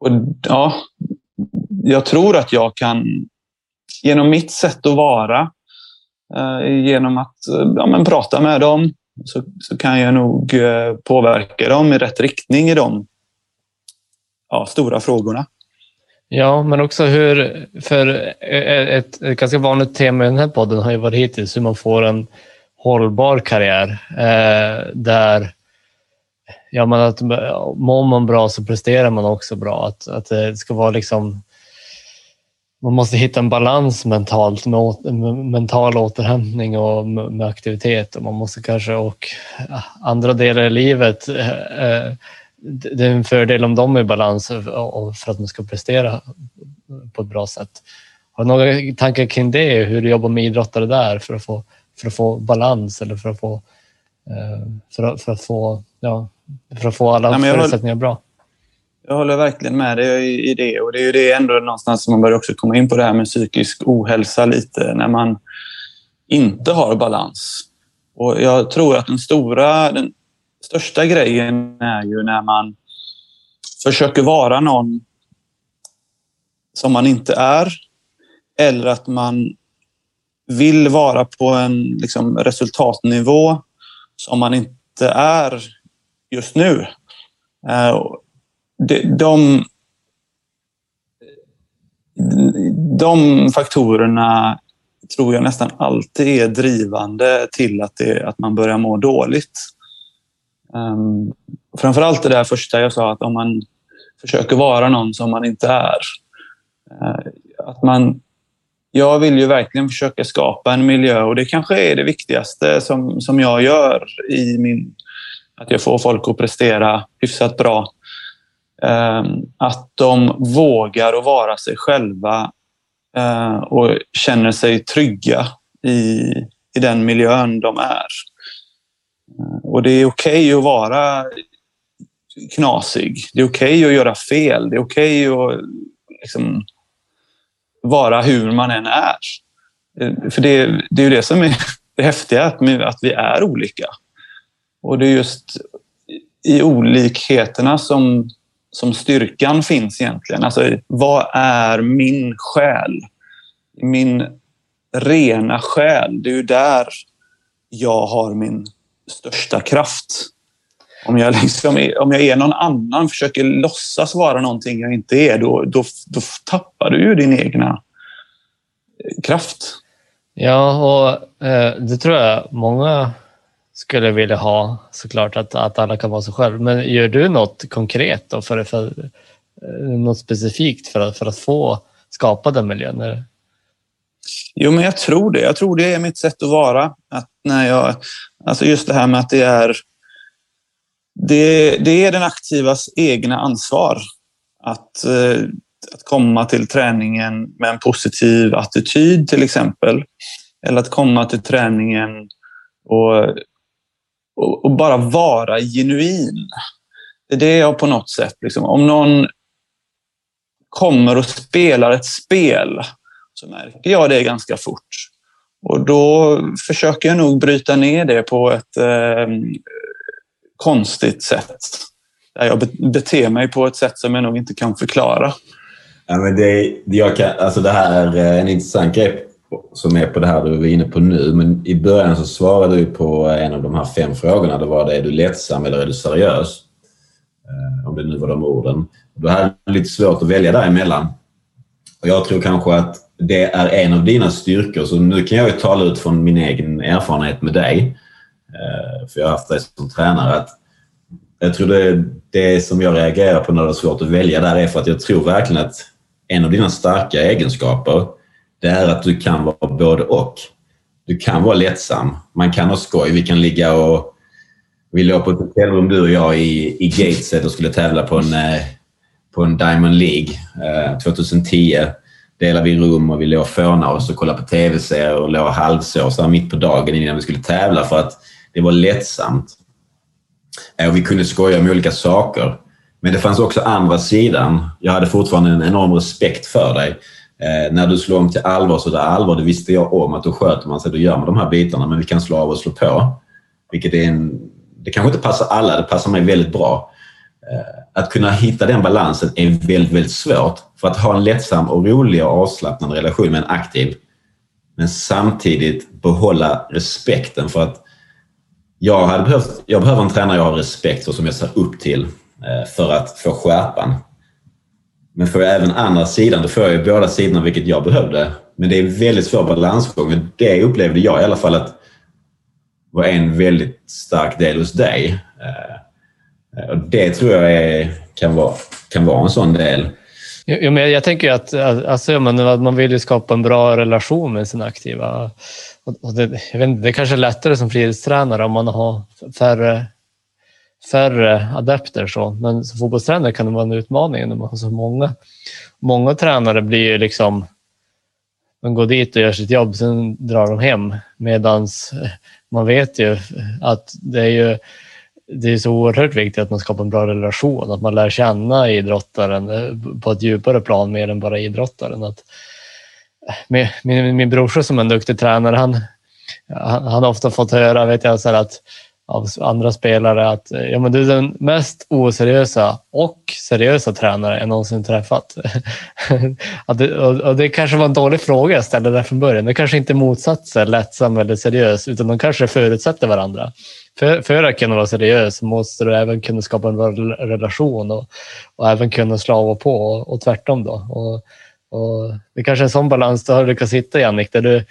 S4: och ja, jag tror att jag kan, genom mitt sätt att vara, eh, genom att ja, men, prata med dem, så, så kan jag nog eh, påverka dem i rätt riktning i de ja, stora frågorna.
S1: Ja, men också hur, för eh, eh, ett, ett, ganska vanligt tema i den här podden har ju varit hittills hur man får en hållbar karriär eh, där ja, man, att, mår man bra så presterar man också bra. Att, att det ska vara liksom man måste hitta en balans mentalt med, mental återhämtning och med aktivitet och man måste kanske och andra delar i livet. Eh, eh, det är en fördel om de är i balans för att man ska prestera på ett bra sätt. Har du några tankar kring det? Hur du jobbar med idrottare där för att få, för att få balans eller för att få, eh, för att, för att få, ja, för att få alla Nej, förutsättningar bra?
S4: Jag håller verkligen med dig i det och det är ju det ändå någonstans som man börjar också komma in på det här med psykisk ohälsa lite när man inte har balans. Och jag tror att den stora, den största grejen är ju när man försöker vara någon som man inte är eller att man vill vara på en liksom, resultatnivå som man inte är just nu. Eh, de, de, de faktorerna tror jag nästan alltid är drivande till att, det, att man börjar må dåligt. Um, framförallt det där första jag sa, att om man försöker vara någon som man inte är. Uh, att man, jag vill ju verkligen försöka skapa en miljö och det kanske är det viktigaste som, som jag gör i min... Att jag får folk att prestera hyfsat bra Ehm, att de vågar att vara sig själva eh, och känner sig trygga i, i den miljön de är. Ehm, och det är okej okay att vara knasig. Det är okej okay att göra fel. Det är okej okay att liksom vara hur man än är. Ehm, för det, det är ju det som är det häftiga, att, att vi är olika. Och det är just i olikheterna som som styrkan finns egentligen. Alltså, vad är min själ? Min rena själ. Det är ju där jag har min största kraft. Om jag, liksom är, om jag är någon annan, försöker låtsas vara någonting jag inte är, då, då, då tappar du ju din egna eh, kraft.
S1: Ja, och eh, det tror jag många skulle vilja ha såklart, att, att alla kan vara sig själv. Men gör du något konkret då för, för eh, något specifikt för att, för att få skapa den miljön?
S4: Jo, men jag tror det. Jag tror det är mitt sätt att vara. Att när jag, alltså just det här med att det är det, det är den aktivas egna ansvar att, eh, att komma till träningen med en positiv attityd till exempel. Eller att komma till träningen och, och, och bara vara genuin. Det är det jag på något sätt... Liksom, om någon kommer och spelar ett spel så märker jag det ganska fort. Och då försöker jag nog bryta ner det på ett eh, konstigt sätt. Där jag beter mig på ett sätt som jag nog inte kan förklara.
S3: Ja, men det, jag kan, alltså det här är en intressant grej som är på det här du var inne på nu. Men i början så svarade du på en av de här fem frågorna. Det var det, är du lättsam eller är du seriös? Eh, om det nu var de orden. Då hade lite svårt att välja däremellan. Och jag tror kanske att det är en av dina styrkor. Så nu kan jag ju tala ut från min egen erfarenhet med dig. Eh, för jag har haft dig som tränare. Att jag tror det, det som jag reagerar på när det är svårt att välja där är för att jag tror verkligen att en av dina starka egenskaper det är att du kan vara både och. Du kan vara lättsam. Man kan ha skoj. Vi kan ligga och... Vi låg på ett hotellrum du och jag i, i Gateshead och skulle tävla på en, eh, på en Diamond League eh, 2010 delade vi rum och vi låg och fånade oss och kollade på tv-serier och låg halvsov mitt på dagen innan vi skulle tävla för att det var lättsamt. Eh, och vi kunde skoja om olika saker. Men det fanns också andra sidan. Jag hade fortfarande en enorm respekt för dig. Eh, när du slår om till allvar så är det allvar. Det visste jag om att då sköter man sig. Då gör man de här bitarna. Men vi kan slå av och slå på. Vilket är en... Det kanske inte passar alla. Det passar mig väldigt bra. Eh, att kunna hitta den balansen är väldigt, väldigt svårt. För att ha en lättsam och rolig och avslappnad relation med en aktiv men samtidigt behålla respekten för att jag, hade behövt, jag behöver en tränare jag har respekt för, som jag ser upp till eh, för att få skärpan. Men får jag även andra sidan, då får jag ju båda sidorna, vilket jag behövde. Men det är en väldigt svår balansgång. Men det upplevde jag i alla fall att var en väldigt stark del hos dig. Eh, och det tror jag är, kan, vara, kan vara en sån del.
S1: Jo, men jag tänker att alltså, man, man vill ju skapa en bra relation med sina aktiva. Och det, jag vet inte, det är kanske är lättare som friidrottstränare om man har färre, färre adepter. Så. Men som fotbollstränare kan det vara en utmaning när man har så många. Många tränare blir ju liksom, man går dit och gör sitt jobb, sen drar de hem. Medan eh, man vet ju att det är ju det är så oerhört viktigt att man skapar en bra relation, att man lär känna idrottaren eh, på ett djupare plan mer än bara idrottaren. Att, eh, min, min, min brorsa som är en duktig tränare, han, han, han har ofta fått höra vet jag, så att, av andra spelare att eh, ja, men du är den mest oseriösa och seriösa tränare jag någonsin träffat. att det, och det kanske var en dålig fråga jag ställde där från början. Det kanske inte är motsatser, lättsam eller seriös, utan de kanske förutsätter varandra för, för att kunna vara seriös måste du även kunna skapa en relation och, och även kunna slava på och, och tvärtom. Då. Och, och det är kanske är en sån balans du har lyckats hitta, Jannik. Där du,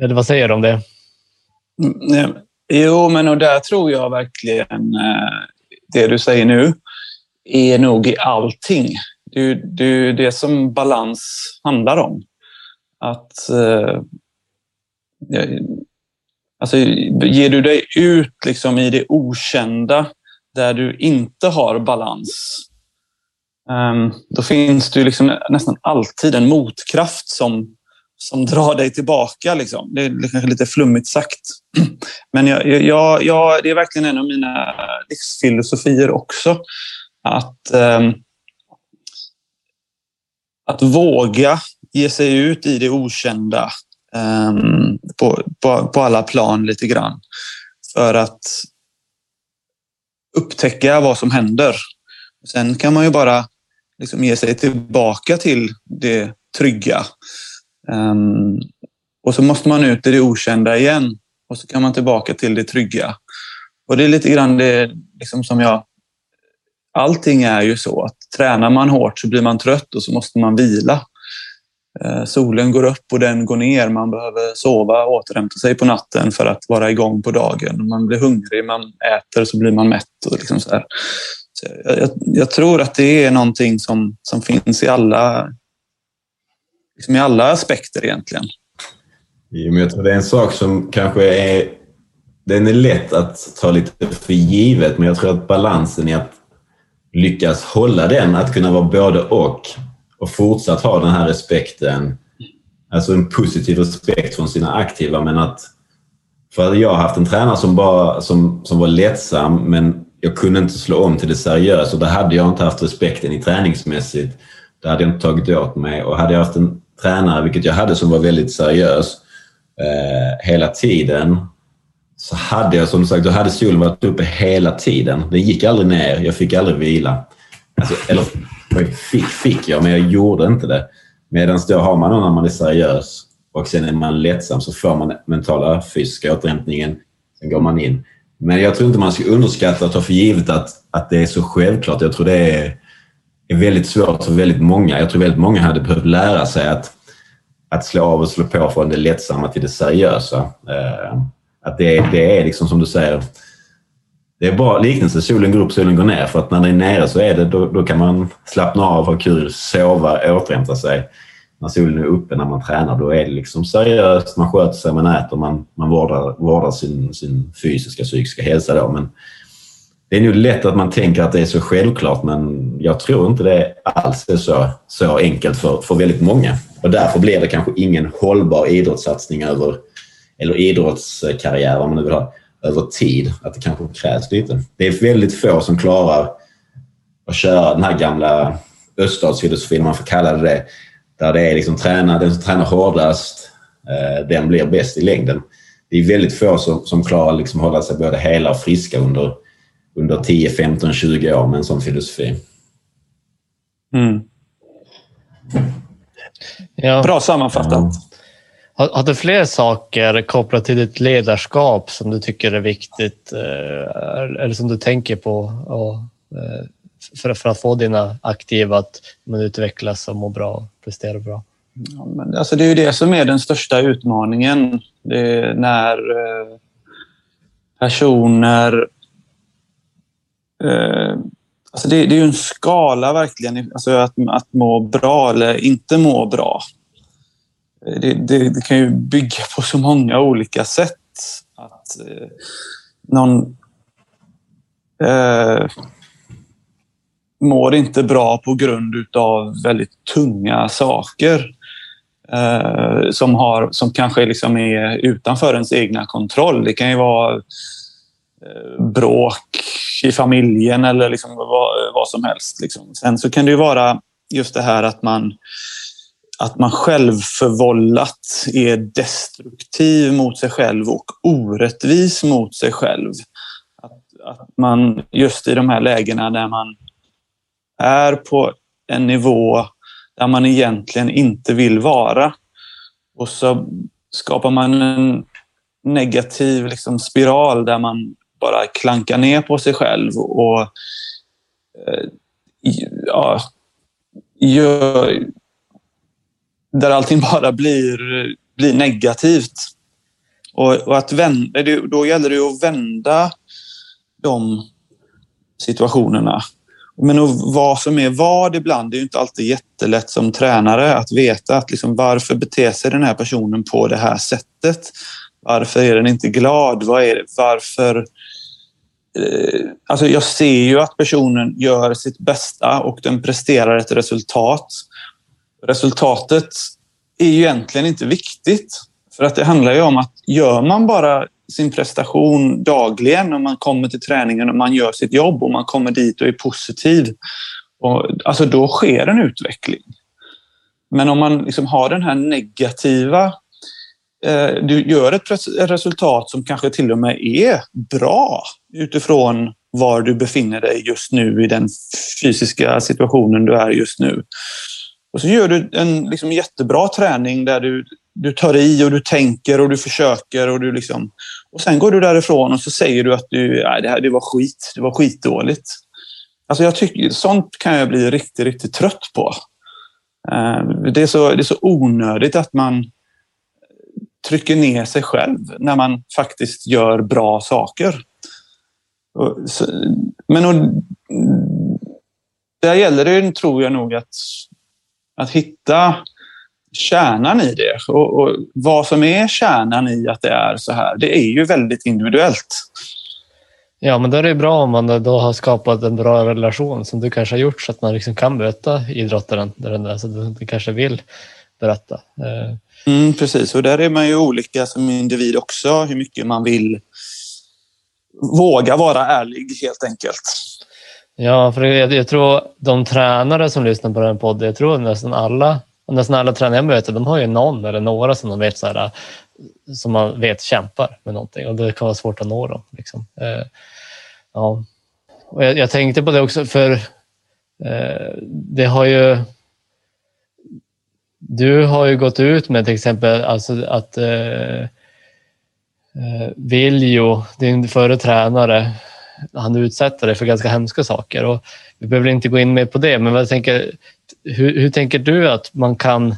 S1: eller vad säger du om det?
S4: Mm, jo, men och där tror jag verkligen eh, det du säger nu är nog i allting. Det är det, det som balans handlar om. Att eh, Alltså, ger du dig ut liksom i det okända där du inte har balans, ehm, då finns det liksom nästan alltid en motkraft som, som drar dig tillbaka. Liksom. Det är kanske lite flummigt sagt. Men jag, jag, jag, det är verkligen en av mina livsfilosofier också. Att, eh, att våga ge sig ut i det okända eh, på, på, på alla plan lite grann. För att upptäcka vad som händer. Sen kan man ju bara liksom ge sig tillbaka till det trygga. Um, och så måste man ut i det okända igen och så kan man tillbaka till det trygga. Och det är lite grann det liksom som jag... Allting är ju så att tränar man hårt så blir man trött och så måste man vila. Ehm, solen går upp och den går ner. Man behöver sova och återhämta sig på natten för att vara igång på dagen. Man blir hungrig, man äter så blir man mätt. Och liksom så, så jag, jag, tror att det är någonting som, som finns i alla, liksom i alla aspekter egentligen.
S3: Jo, men jag tror det är en sak som kanske är... Den är lätt att ta lite för givet, men jag tror att balansen i att lyckas hålla den, att kunna vara både och och fortsatt ha den här respekten, alltså en positiv respekt från sina aktiva, men att för jag har haft en tränare som, bara, som, som var lättsam, men jag kunde inte slå om till det seriösa. Då hade jag inte haft respekten i träningsmässigt. Det hade jag inte tagit åt mig. Och hade jag haft en tränare, vilket jag hade, som var väldigt seriös eh, hela tiden, så hade jag som sagt, då hade solen varit uppe hela tiden. Den gick aldrig ner. Jag fick aldrig vila. Alltså, eller fick, fick jag, men jag gjorde inte det. Medan då har man någon när man är seriös och sen är man lättsam så får man mentala fysiska återhämtningen. Sen går man in. Men jag tror inte man ska underskatta och ta för givet att, att det är så självklart. Jag tror det är, är väldigt svårt för väldigt många. Jag tror väldigt många hade behövt lära sig att, att slå av och slå på från det lättsamma till det seriösa. Eh, att det, det är liksom som du säger, det är bra liknelse. Solen går upp, solen går ner. För att när den är nere så är det, då, då kan man slappna av, ha kul, sova, återhämta sig. När solen är uppe, när man tränar, då är det liksom seriöst. Man sköter sig, man äter, man, man vårdar, vårdar sin, sin fysiska, psykiska hälsa. Då. Men det är nog lätt att man tänker att det är så självklart, men jag tror inte det alls är så, så enkelt för, för väldigt många. Och därför blir det kanske ingen hållbar idrottssatsning över, eller idrottskarriär, om man nu vill ha över tid. Att det kanske krävs lite. Det är väldigt få som klarar att köra den här gamla öststatsfilosofin, om man får kalla det det. Där det är liksom träna, den som tränar hårdast, eh, den blir bäst i längden. Det är väldigt få som, som klarar liksom hålla sig både hela och friska under, under 10, 15, 20 år med en sån filosofi.
S4: Mm. Ja. Bra sammanfattat. Ja.
S1: Har, har du fler saker kopplat till ditt ledarskap som du tycker är viktigt eh, eller som du tänker på och, eh, för, för att få dina aktiva att men, utvecklas och må bra och prestera bra?
S4: Ja, men alltså det är ju det som är den största utmaningen. Det är när eh, personer... Eh, alltså det, det, är ju en skala verkligen, alltså att, att må bra eller inte må bra eh, det, det, det, kan ju bygga på så många olika sätt. Att eh, någon eh, mår inte bra på grund av väldigt tunga saker eh, som, har, som kanske liksom är utanför ens egna kontroll. Det kan ju vara Eh, bråk i familjen eller liksom vad, vad som helst. Liksom. Sen så kan det ju vara just det här att man att man självförvållat är destruktiv mot sig själv och orättvis mot sig själv. Att, att man just i de här lägena där man är på en nivå där man egentligen inte vill vara. Och så skapar man en negativ liksom, spiral där man bara klanka ner på sig själv och eh, ja, gör, där allting bara blir, blir negativt. Och, och att vända, då gäller det att vända de situationerna. Men vad som är vad ibland, det är inte alltid jättelätt som tränare att veta att liksom, varför beter sig den här personen på det här sättet? Varför är den inte glad? Vad är det? Varför? Eh, alltså jag ser ju att personen gör sitt bästa och den presterar ett resultat resultatet är ju egentligen inte viktigt. För att det handlar ju om att gör man bara sin prestation dagligen och man kommer till träningen och man gör sitt jobb och man kommer dit och är positiv. Och, alltså då sker en utveckling. Men om man liksom har den här negativa Eh, du gör ett resultat som kanske till och med är bra utifrån var du befinner dig just nu i den fysiska situationen du är just nu. Och så gör du en liksom jättebra träning där du, du tar i och du tänker och du försöker. Och, du liksom, och sen går du därifrån och så säger du att du, nej, det, här, det var skit. Det var skitdåligt. Alltså jag tycker, sånt kan jag bli riktigt, riktigt trött på. Eh, det är, så, det är så onödigt att man trycker ner sig själv när man faktiskt gör bra saker. Men där gäller det, tror jag nog, att, att hitta kärnan i det. Och, och, vad som är kärnan i att det är så här, det är ju väldigt individuellt.
S1: Ja, men då är det bra om man då har skapat en bra relation som du kanske har gjort så att man liksom kan möta idrottaren där den är, så du kanske vill berätta.
S4: Mm, precis, och där är man ju olika som individ också, hur mycket man vill våga vara ärlig helt enkelt.
S1: Ja, för jag, jag tror de tränare som lyssnar på den podden, jag tror nästan alla nästan alla tränare jag möter, de har ju någon eller några som de vet så här, som man vet kämpar med någonting och det kan vara svårt att nå dem. Liksom. Eh, ja. och jag, jag, tänkte på det också för eh, det har ju du har ju gått ut med till exempel alltså att eh, eh Viljo, din förre tränare, han utsätter dig för ganska hemska saker. Och vi behöver inte gå in mer på det, men vad tänker, hur, hur tänker du att man kan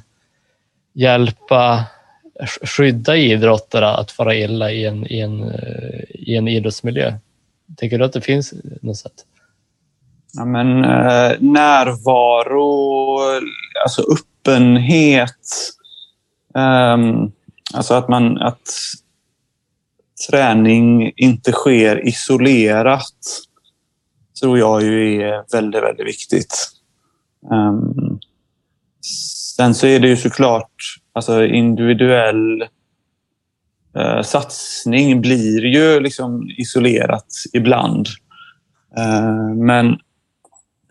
S1: hjälpa, skydda idrottare att fara illa i en, i en, eh, i en idrottsmiljö? Tänker du att det finns något sätt?
S4: Ja, men, eh, närvaro, alltså öppenhet. Um, alltså att, man, att träning inte sker isolerat tror jag ju är väldigt, väldigt viktigt. Um, sen så är det ju såklart alltså individuell uh, satsning blir ju liksom isolerat ibland. Uh, men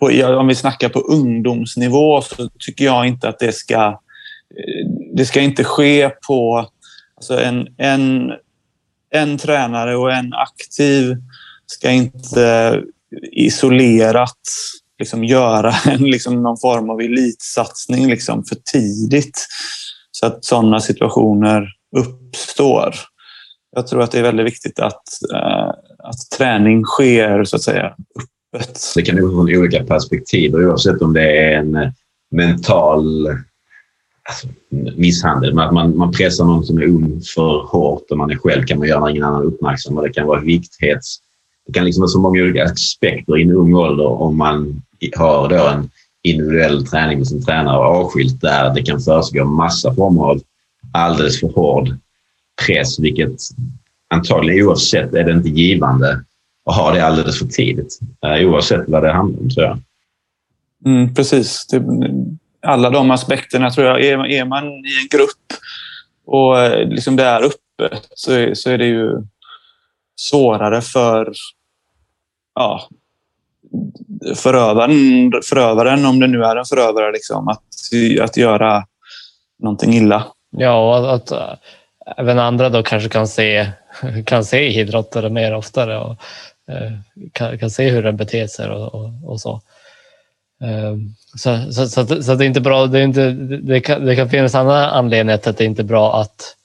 S4: på, om vi snackar på ungdomsnivå så tycker jag inte att det ska... Eh, det ska inte ske på... Alltså en, en, en tränare och en aktiv ska inte isolerat liksom göra en, liksom någon form av elitsatsning liksom för tidigt så att sådana situationer uppstår. Jag tror att det är väldigt viktigt att, eh, att träning sker så att säga.
S3: Det kan vara från olika perspektiv oavsett om det är en eh, mental alltså, misshandel. Men att man, man pressar någon som är ung för hårt och man är själv kan man göra ingen annan uppmärksam. Det kan vara vikthets det kan liksom vara så många olika aspekter i en ung ålder om man har då en individuell träning med sin tränare och avskilt där det kan försiggå massa former av alldeles för hård press, vilket antagligen oavsett är det inte givande att ha det alldeles för tidigt. Eh, oavsett vad det handlar om, tror jag.
S4: Mm, precis. Alla de aspekterna tror jag. Är, är man i en grupp och eh, liksom det är öppet så, är, så är det ju svårare för ja, förövaren, förövaren, om det nu är en förövare, liksom, att, att göra någonting illa.
S1: Ja, och att, att även andra då kanske kan se, kan se idrottare mer oftare och eh, kan, kan se hur den beter sig och, och, och så. Eh, så, så, så, så, det är inte bra. Det, är inte, det, kan, det kan finnas andra anledningar till att det inte är bra att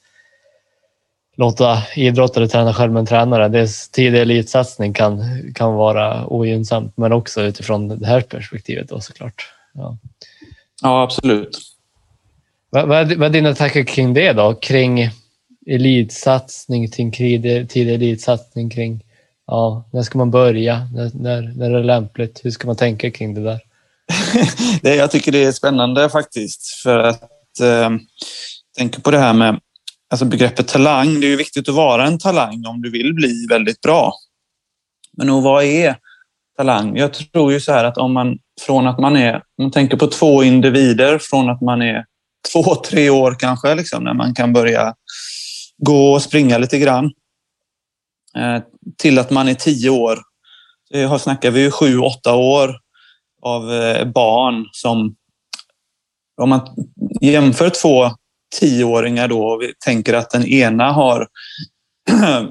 S1: låta idrottare träna själv med en tränare. Dess tidig elitsatsning kan, kan vara ogynnsamt, men också utifrån det här perspektivet då såklart. Ja,
S4: ja absolut.
S1: Vad, vad, är, vad är dina tankar kring det då? Kring elitsatsning, kring tidig, elitsatsning, kring ja, när ska man börja? När, när, när är det lämpligt? Hur ska man tänka kring det där?
S4: det, jag tycker det är spännande faktiskt, för att eh, tänka på det här med alltså begreppet talang, det är ju viktigt att vara en talang om du vill bli väldigt bra. Men och vad är talang? Jag tror ju så här att om man från att man är, om man tänker på två individer från att man är två, tre år kanske, liksom, när man kan börja gå och springa lite grann, eh, till att man är tio år. Här snackar vi ju sju, åtta år av eh, barn som om man jämför två tioåringar då och vi tänker att den ena har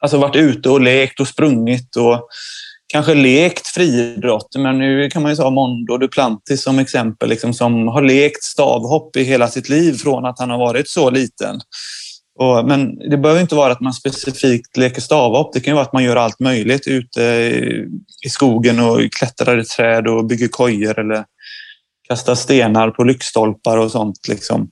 S4: alltså varit ute och lekt och sprungit och kanske lekt friidrott. Men nu kan man ju ta Mondo Duplantis som exempel, liksom, som har lekt stavhopp i hela sitt liv från att han har varit så liten. Och, men det behöver inte vara att man specifikt leker stavhopp. Det kan ju vara att man gör allt möjligt ute i skogen och klättrar i träd och bygger kojor eller kastar stenar på lyktstolpar och sånt. Liksom.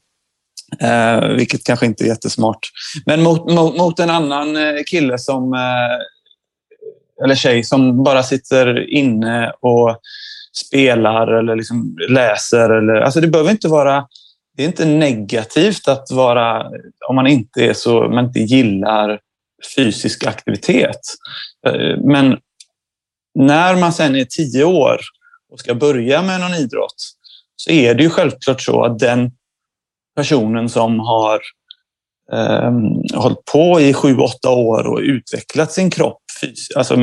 S4: Eh, vilket kanske inte är jättesmart. Men mot, mot, mot en annan eh, kille som, eh, eller tjej som bara sitter inne och spelar eller liksom läser. Eller, alltså det behöver inte vara det är inte negativt att vara, om man inte är så, man inte gillar fysisk aktivitet. Eh, men när man sen är tio år och ska börja med någon idrott så är det ju självklart så att den personen som har eh, hållit på i sju, åtta år och utvecklat sin kropp. Alltså,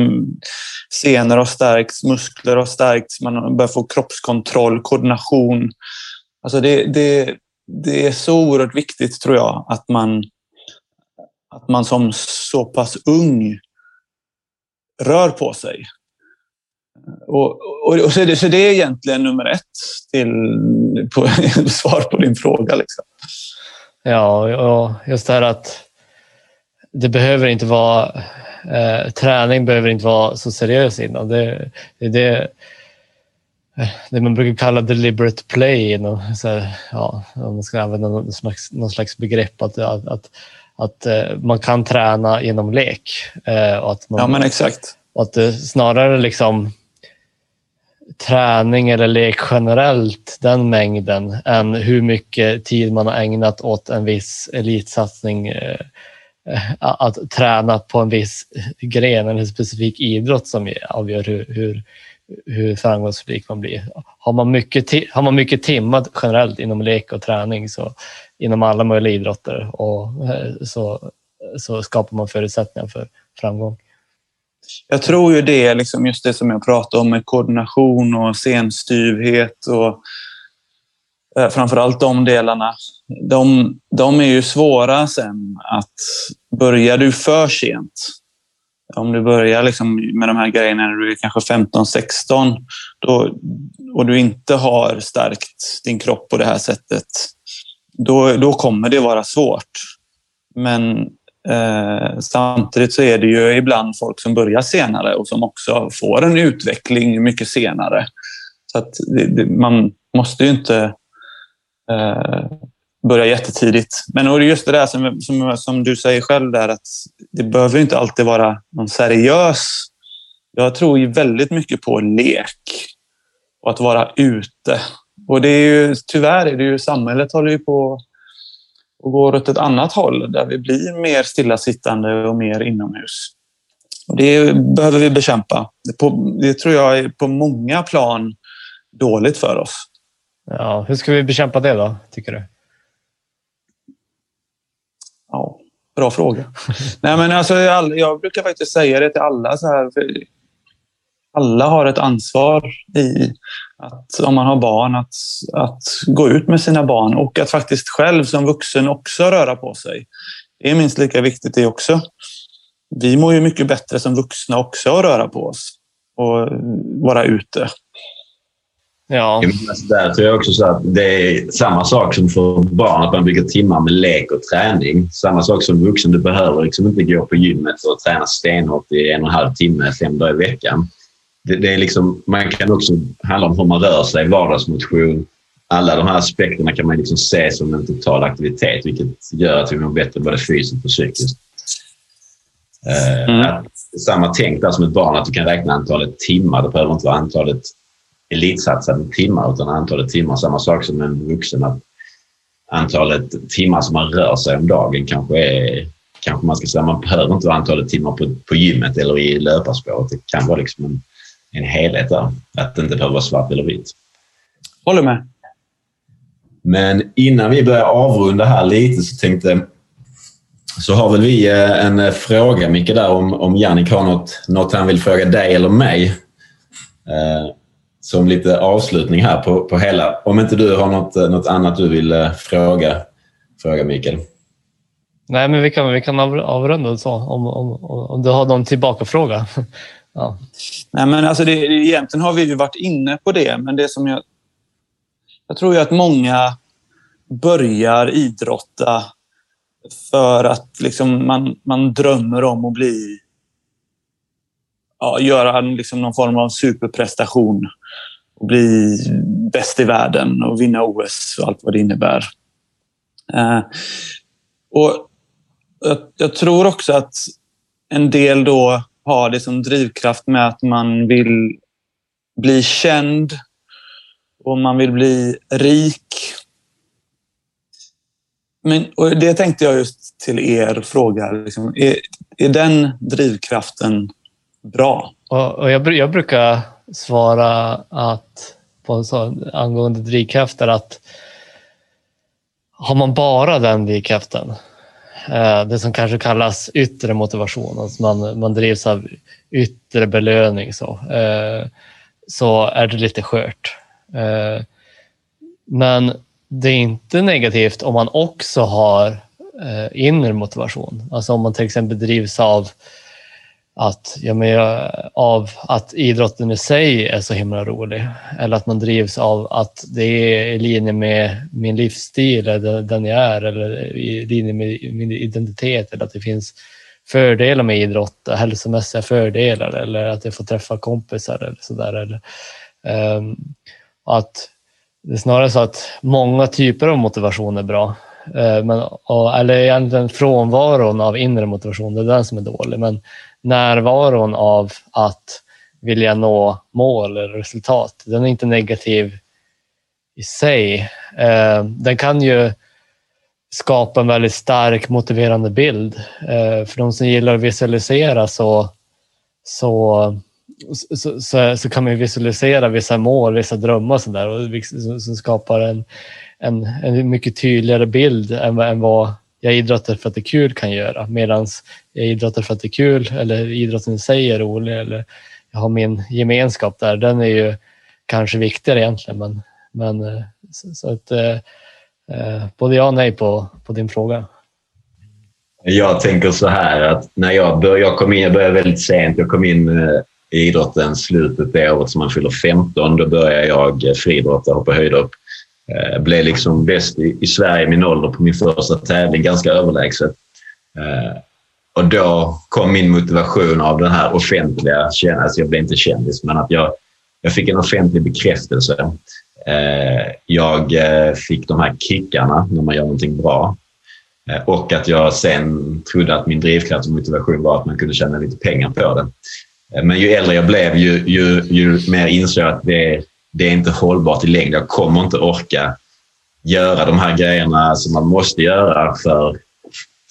S4: senor har stärkts, muskler har stärkts, man börjar få kroppskontroll, koordination. Alltså det, det, det är så oerhört viktigt, tror jag, att man, att man som så pass ung rör på sig. Och, och, och så, är det, så det är egentligen nummer ett till på, svar på din fråga. Liksom.
S1: Ja, och just det här att det behöver inte vara eh, träning behöver inte vara så seriös innan. Det, det, det, man brukar kalla deliberate play, så här, ja, om man ska använda någon slags, någon slags begrepp, att, att, att, att eh, man kan träna genom lek. Eh, och att man,
S4: ja, men exakt.
S1: Och att det snarare liksom träning eller lek generellt, den mängden, än hur mycket tid man har ägnat åt en viss elitsatsning. Eh, att träna på en viss gren eller en specifik idrott som avgör hur, hur, hur framgångsrik man blir. Har man, mycket, har man mycket timmar generellt inom lek och träning så inom alla möjliga idrotter och eh, så, så skapar man förutsättningar för framgång.
S4: Jag tror ju det liksom just det som jag pratade om med koordination och senstyvhet och eh, framförallt de delarna. De, de är ju svåra sen att börjar du för sent. Om du börjar liksom med de här grejerna när du är kanske 15-16 och du inte har stärkt din kropp på det här sättet, då, då kommer det vara svårt. Men Eh, samtidigt så är det ju ibland folk som börjar senare och som också får en utveckling mycket senare. Så att det, det, man måste ju inte eh, börja jättetidigt. Men just det där som, som, som, du säger själv, där, att det behöver inte alltid vara någon seriös... Jag tror ju väldigt mycket på lek och att vara ute. Och det är ju, tyvärr är det ju, samhället håller ju på och går åt ett annat håll där vi blir mer stillasittande och mer inomhus. Och det behöver vi bekämpa. Det, det tror jag är på många plan dåligt för oss.
S1: Ja, hur ska vi bekämpa det då, tycker du?
S4: Ja, bra fråga. Nej, men alltså, jag brukar faktiskt säga det till alla. Så här, alla har ett ansvar i att om man har barn, att, att gå ut med sina barn och att faktiskt själv som vuxen också röra på sig. Det är minst lika viktigt det också. Vi mår ju mycket bättre som vuxna också att röra på oss och vara ute.
S3: Ja. Där tror jag också så att det är samma sak som för barn, att man bygger timmar med lek och träning. Samma sak som vuxen. Du behöver liksom inte gå på gymmet och träna stenhårt i en och en halv timme fem dagar i veckan det, det, är liksom, man kan också handla om hur man rör sig, vardagsmotion. Alla de här aspekterna kan man liksom se som en total aktivitet, vilket gör att vi mår bättre både fysiskt och psykiskt. Eh, mm. Att, samma tänk där som ett barn, att du kan räkna antalet timmar. Det behöver inte vara antalet elitsatsade timmar, utan antalet timmar. Samma sak som en vuxen. Att antalet timmar som man rör sig om dagen kanske är kanske man ska säga, man behöver inte antalet timmar på, på gymmet eller i löparspåret. Det kan vara liksom en en helhet där. Att det inte behöver vara svart eller vitt.
S4: Håller med.
S3: Men innan vi börjar avrunda här lite så tänkte så har väl vi eh, en eh, fråga, Micke, där om, om Jannik har något, något han vill fråga dig eller mig. Eh, som lite avslutning här på, på hela. Om inte du har något, eh, något annat du vill fråga, fråga Mikael.
S1: Nej, men vi kan, vi kan avrunda så om, om, om du har någon tillbakafråga. Ja.
S4: Nej, men alltså det, egentligen har vi ju varit inne på det, men det som jag... Jag tror ju att många börjar idrotta för att liksom man, man drömmer om att bli... Ja, göra liksom någon form av superprestation och bli bäst i världen och vinna OS och allt vad det innebär. Eh, och jag, jag tror också att en del då har det som drivkraft med att man vill bli känd och man vill bli rik. Men, och det tänkte jag just till er fråga. Liksom, är, är den drivkraften bra?
S1: Och, och jag, jag, brukar svara att på så, angående drivkrafter att har man bara den drivkraften, eh, det som kanske kallas yttre motivation, alltså man, man drivs av yttre belöning, så, eh, så är det lite skört. Eh, men det är inte negativt om man också har inre motivation. Alltså om man till exempel drivs av att, ja, men jag, av att idrotten i sig är så himla rolig. Eller att man drivs av att det är i linje med min livsstil, eller den jag är, eller i linje med min identitet. Eller att det finns fördelar med idrott, hälsomässiga fördelar, eller att jag får träffa kompisar eller sådär. Eller, um, att det är snarare så att många typer av motivation är bra. Eh, men, och, eller egentligen frånvaron av inre motivation, det är den som är dålig. Men närvaron av att vilja nå mål eller resultat, den är inte negativ i sig. Eh, den kan ju skapa en väldigt stark motiverande bild. Eh, för de som gillar att visualisera så, så, så, så, så kan man visualisera vissa mål, vissa drömmar och sådär liksom som skapar en, en, en mycket tydligare bild än, än vad jag idrottar för att det är kul kan göra. Medan jag idrottar för att det är kul eller idrotten i sig är rolig eller jag har min gemenskap där. Den är ju kanske viktigare egentligen. Men, men eh, så, så att, eh, eh, både ja och nej på, på din fråga.
S3: Jag tänker så här att när jag började, jag kom in, jag började väldigt sent. Jag kom in eh, i idrotten slutet det året som man fyller 15. Då började jag friidrotta, hoppa höjdhopp. Eh, blev liksom bäst i, i Sverige i min ålder på min första tävling, ganska överlägset. Eh, och då kom min motivation av den här offentliga, alltså jag blev inte kändis, men att jag, jag fick en offentlig bekräftelse. Eh, jag eh, fick de här kickarna när man gör någonting bra. Eh, och att jag sen trodde att min drivkraft och motivation var att man kunde tjäna lite pengar på det. Eh, men ju äldre jag blev, ju, ju, ju mer insåg jag att det, det är inte hållbart i längden. Jag kommer inte orka göra de här grejerna som man måste göra för,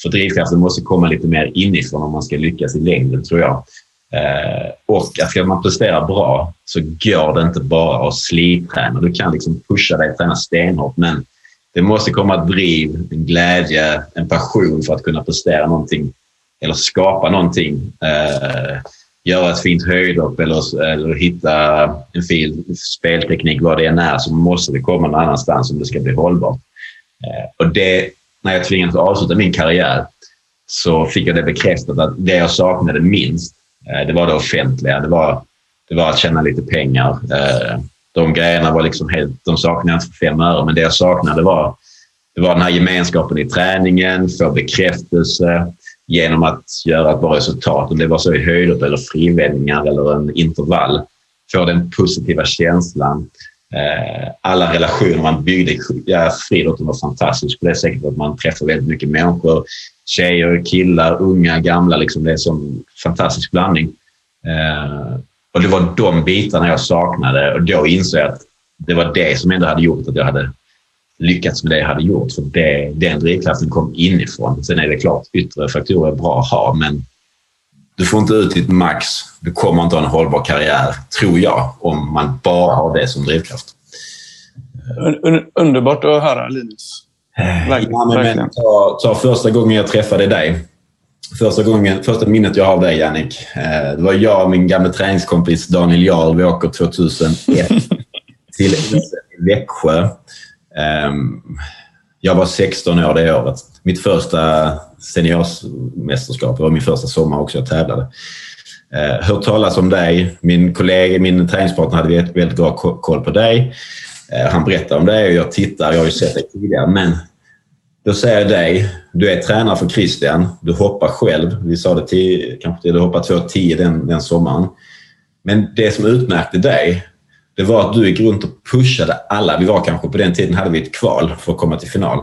S3: för drivkraften måste komma lite mer inifrån om man ska lyckas i längden, tror jag. Eh, och att ska man prestera bra så går det inte bara att slitträna. Du kan liksom pusha dig, träna stenhårt, men det måste komma ett driv, en glädje, en passion för att kunna prestera någonting eller skapa någonting. Eh, göra ett fint höjdhopp eller, eller hitta en fin spelteknik, vad det än är, så måste det komma någon annanstans om det ska bli hållbart. Eh, och det, när jag tvingades avsluta min karriär så fick jag det bekräftat att det jag saknade minst, eh, det var det offentliga. Det var, det var att tjäna lite pengar. Eh, de grejerna var liksom helt, de saknade jag inte för fem öre, men det jag saknade var, det var den här gemenskapen i träningen, få bekräftelse, genom att göra ett bra resultat. Om det var så i höjdhopp eller frivändningar eller en intervall. Få den positiva känslan. Eh, alla relationer man byggde. Ja, friidrotten var fantastisk på det sättet att man träffar väldigt mycket människor. Tjejer, killar, unga, gamla. Liksom det är en fantastisk blandning. Eh, och det var de bitarna jag saknade och då insåg jag att det var det som ändå hade gjort att jag hade lyckats med det jag hade gjort. För det, den drivkraften kom inifrån. Sen är det klart, yttre faktorer är bra att ha, men du får inte ut ditt max. Du kommer inte ha en hållbar karriär, tror jag, om man bara har det som drivkraft.
S4: Un underbart att höra, Linus.
S3: Verkligen. Ja, men, men, ta, ta första gången jag träffade dig. Första, gången, första minnet jag har av dig, Jannik. Eh, det var jag och min gamla träningskompis Daniel Jarl. Vi åker 2001 till Växjö. Ehm, jag var 16 år det året. Mitt första seniormästerskap. Det var min första sommar också jag tävlade. Eh, hört talas om dig. Min kollega, min träningspartner hade väldigt bra koll på dig. Ehm, han berättade om dig och jag tittar. Jag har ju sett dig tidigare. Men då säger jag dig, du är tränare för Christian. Du hoppar själv. Vi sa det till, kanske du hoppade 2.10 den, den sommaren. Men det som utmärkte dig, det var att du gick runt och pushade alla. Vi var kanske på den tiden hade vi ett kval för att komma till final.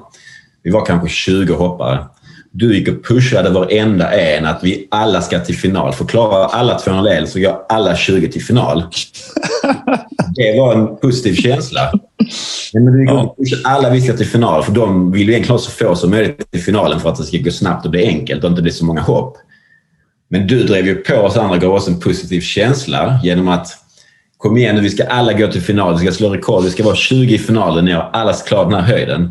S3: Vi var kanske 20 hoppare. Du gick och pushade varenda en att vi alla ska till final. För klarar alla 200 så går alla 20 till final. Det var en positiv känsla. Men du gick och pushade alla vi ska till final. För de vill ju egentligen ha så få som möjligt till finalen för att det ska gå snabbt och bli enkelt och inte bli så många hopp. Men du drev ju på oss andra och gav oss en positiv känsla genom att Kom igen nu, vi ska alla gå till final. Vi ska slå rekord. Vi ska vara 20 i finalen Ni har Alla ska klara den här höjden.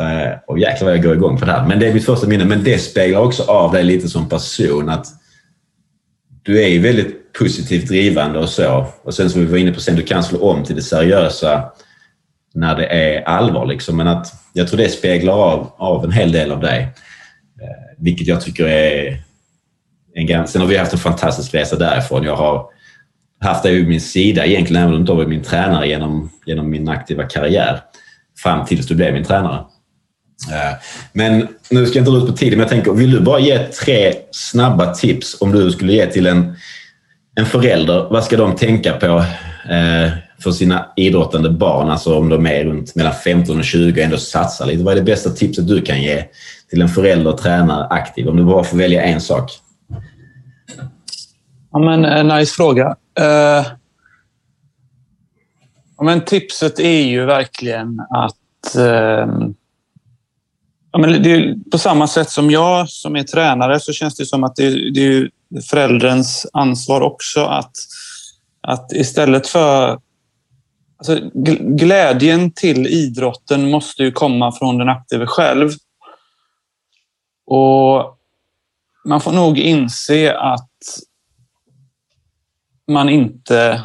S3: Uh, och jäklar vad jag går igång på det här. Men det är mitt första minne. Men det speglar också av dig lite som person. att Du är ju väldigt positivt drivande och så. Och sen som vi var inne på sen, du kan slå om till det seriösa när det är allvar. Liksom. Men att jag tror det speglar av, av en hel del av dig. Uh, vilket jag tycker är en ganska... Sen har vi haft en fantastisk resa därifrån. Jag har haft dig vid min sida egentligen, även om du inte varit min tränare genom, genom min aktiva karriär. Fram tills du blev min tränare. Eh, men nu ska jag inte dra ut på tiden, men jag tänker, vill du bara ge tre snabba tips om du skulle ge till en, en förälder? Vad ska de tänka på eh, för sina idrottande barn? Alltså om de är runt mellan 15 och 20 och ändå satsar lite. Vad är det bästa tipset du kan ge till en förälder, tränare, aktiv? Om du bara får välja en sak.
S4: Ja, men, en nice fråga. Uh, ja, men tipset är ju verkligen att... Uh, ja, men det är, på samma sätt som jag som är tränare så känns det som att det, det är förälderns ansvar också att, att istället för... Alltså, glädjen till idrotten måste ju komma från den aktive själv. Och man får nog inse att man inte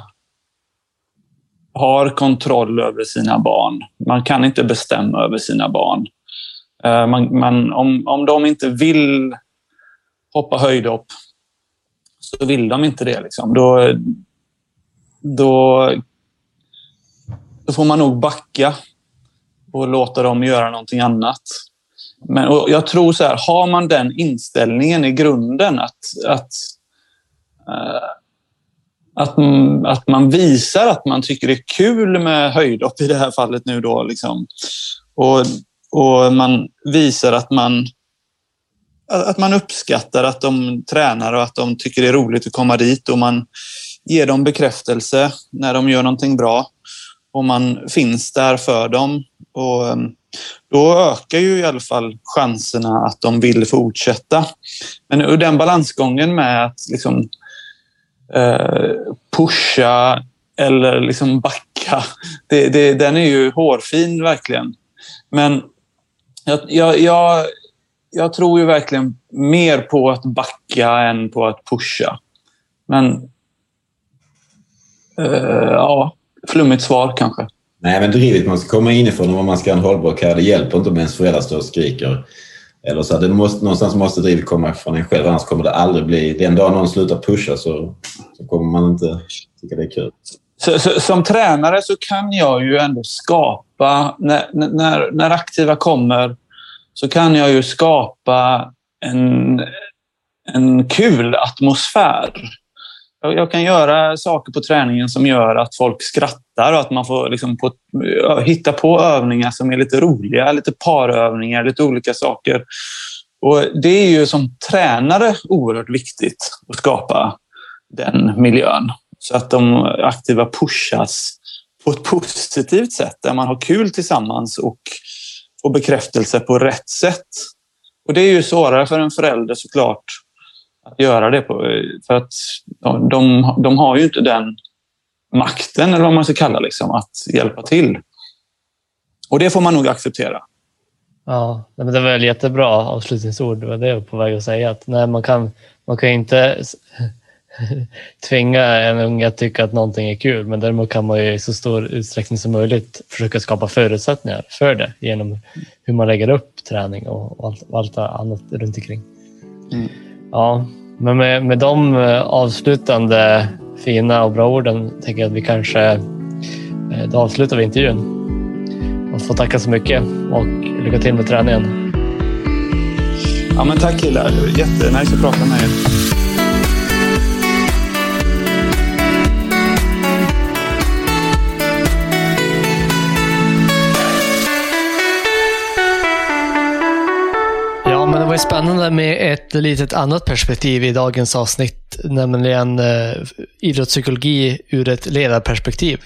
S4: har kontroll över sina barn. Man kan inte bestämma över sina barn. Eh, man, man, om, om de inte vill hoppa höjdhopp så vill de inte det. Liksom. Då, då, då får man nog backa och låta dem göra någonting annat. Men jag tror så här, har man den inställningen i grunden att, att uh, att, mm, att man visar att man tycker det är kul med höjdhopp i det här fallet nu då. Liksom. Och, och man visar att man, att man uppskattar att de tränar och att de tycker det är roligt att komma dit och man ger dem bekräftelse när de gör någonting bra och man finns där för dem. Och mm, då ökar ju i alla fall chanserna att de vill fortsätta. Men den balansgången med att liksom Eh, pusha eller liksom backa. Det, det, den är ju hårfin verkligen. Men jag, jag, jag, jag, tror ju verkligen mer på att backa än på att pusha. Men eh, ja, flummigt svar kanske.
S3: Nej, men drivet man ska komma inifrån om man ska ha en hållbar karriär. Det hjälper inte om ens föräldrar står och skriker. Eller så det måste, någonstans måste drivet komma från en själv, annars kommer det aldrig bli... Den dag någon slutar pusha så, så kommer man inte tycka det är kul.
S4: Så, så, som tränare så kan jag ju ändå skapa... När, när, när aktiva kommer så kan jag ju skapa en, en kul atmosfär. Jag kan göra saker på träningen som gör att folk skrattar och att man får liksom på, hitta på övningar som är lite roliga, lite parövningar, lite olika saker. Och Det är ju som tränare oerhört viktigt att skapa den miljön så att de aktiva pushas på ett positivt sätt där man har kul tillsammans och får bekräftelse på rätt sätt. Och Det är ju svårare för en förälder såklart att göra det på. För att de, de har ju inte den makten, eller vad man ska kalla liksom, att hjälpa till. Och det får man nog acceptera.
S1: Ja, men det var väl jättebra avslutningsord. Det var det jag var på väg att säga. Att nej, man, kan, man kan inte tvinga en unge att tycka att någonting är kul, men däremot kan man ju i så stor utsträckning som möjligt försöka skapa förutsättningar för det genom hur man lägger upp träning och allt, och allt annat runt omkring. Mm. Ja, men med, med de eh, avslutande fina och bra orden tänker jag att vi kanske eh, då avslutar vi intervjun. Och får tacka så mycket och lycka till med träningen.
S4: Ja, men tack killar. Jättenice att prata med er.
S1: Var spännande med ett litet annat perspektiv i dagens avsnitt, nämligen eh, idrottspsykologi ur ett ledarperspektiv.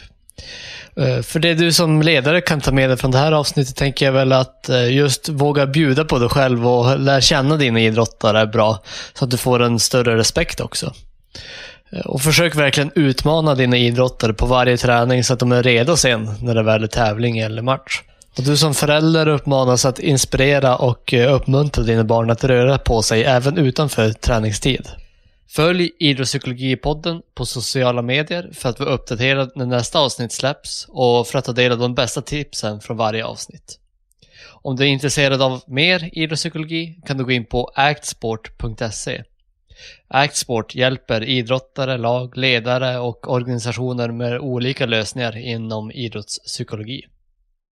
S1: Eh, för det du som ledare kan ta med dig från det här avsnittet tänker jag väl att eh, just våga bjuda på dig själv och lära känna dina idrottare är bra. Så att du får en större respekt också. Eh, och försök verkligen utmana dina idrottare på varje träning så att de är redo sen när det väl är tävling eller match. Och du som förälder uppmanas att inspirera och eh, uppmuntra dina barn att röra på sig även utanför träningstid. Följ Idrottspsykologipodden på sociala medier för att vara uppdaterad när nästa avsnitt släpps och för att ta del av de bästa tipsen från varje avsnitt. Om du är intresserad av mer idrottspsykologi kan du gå in på actsport.se. Actsport hjälper idrottare, lag, ledare och organisationer med olika lösningar inom idrottspsykologi.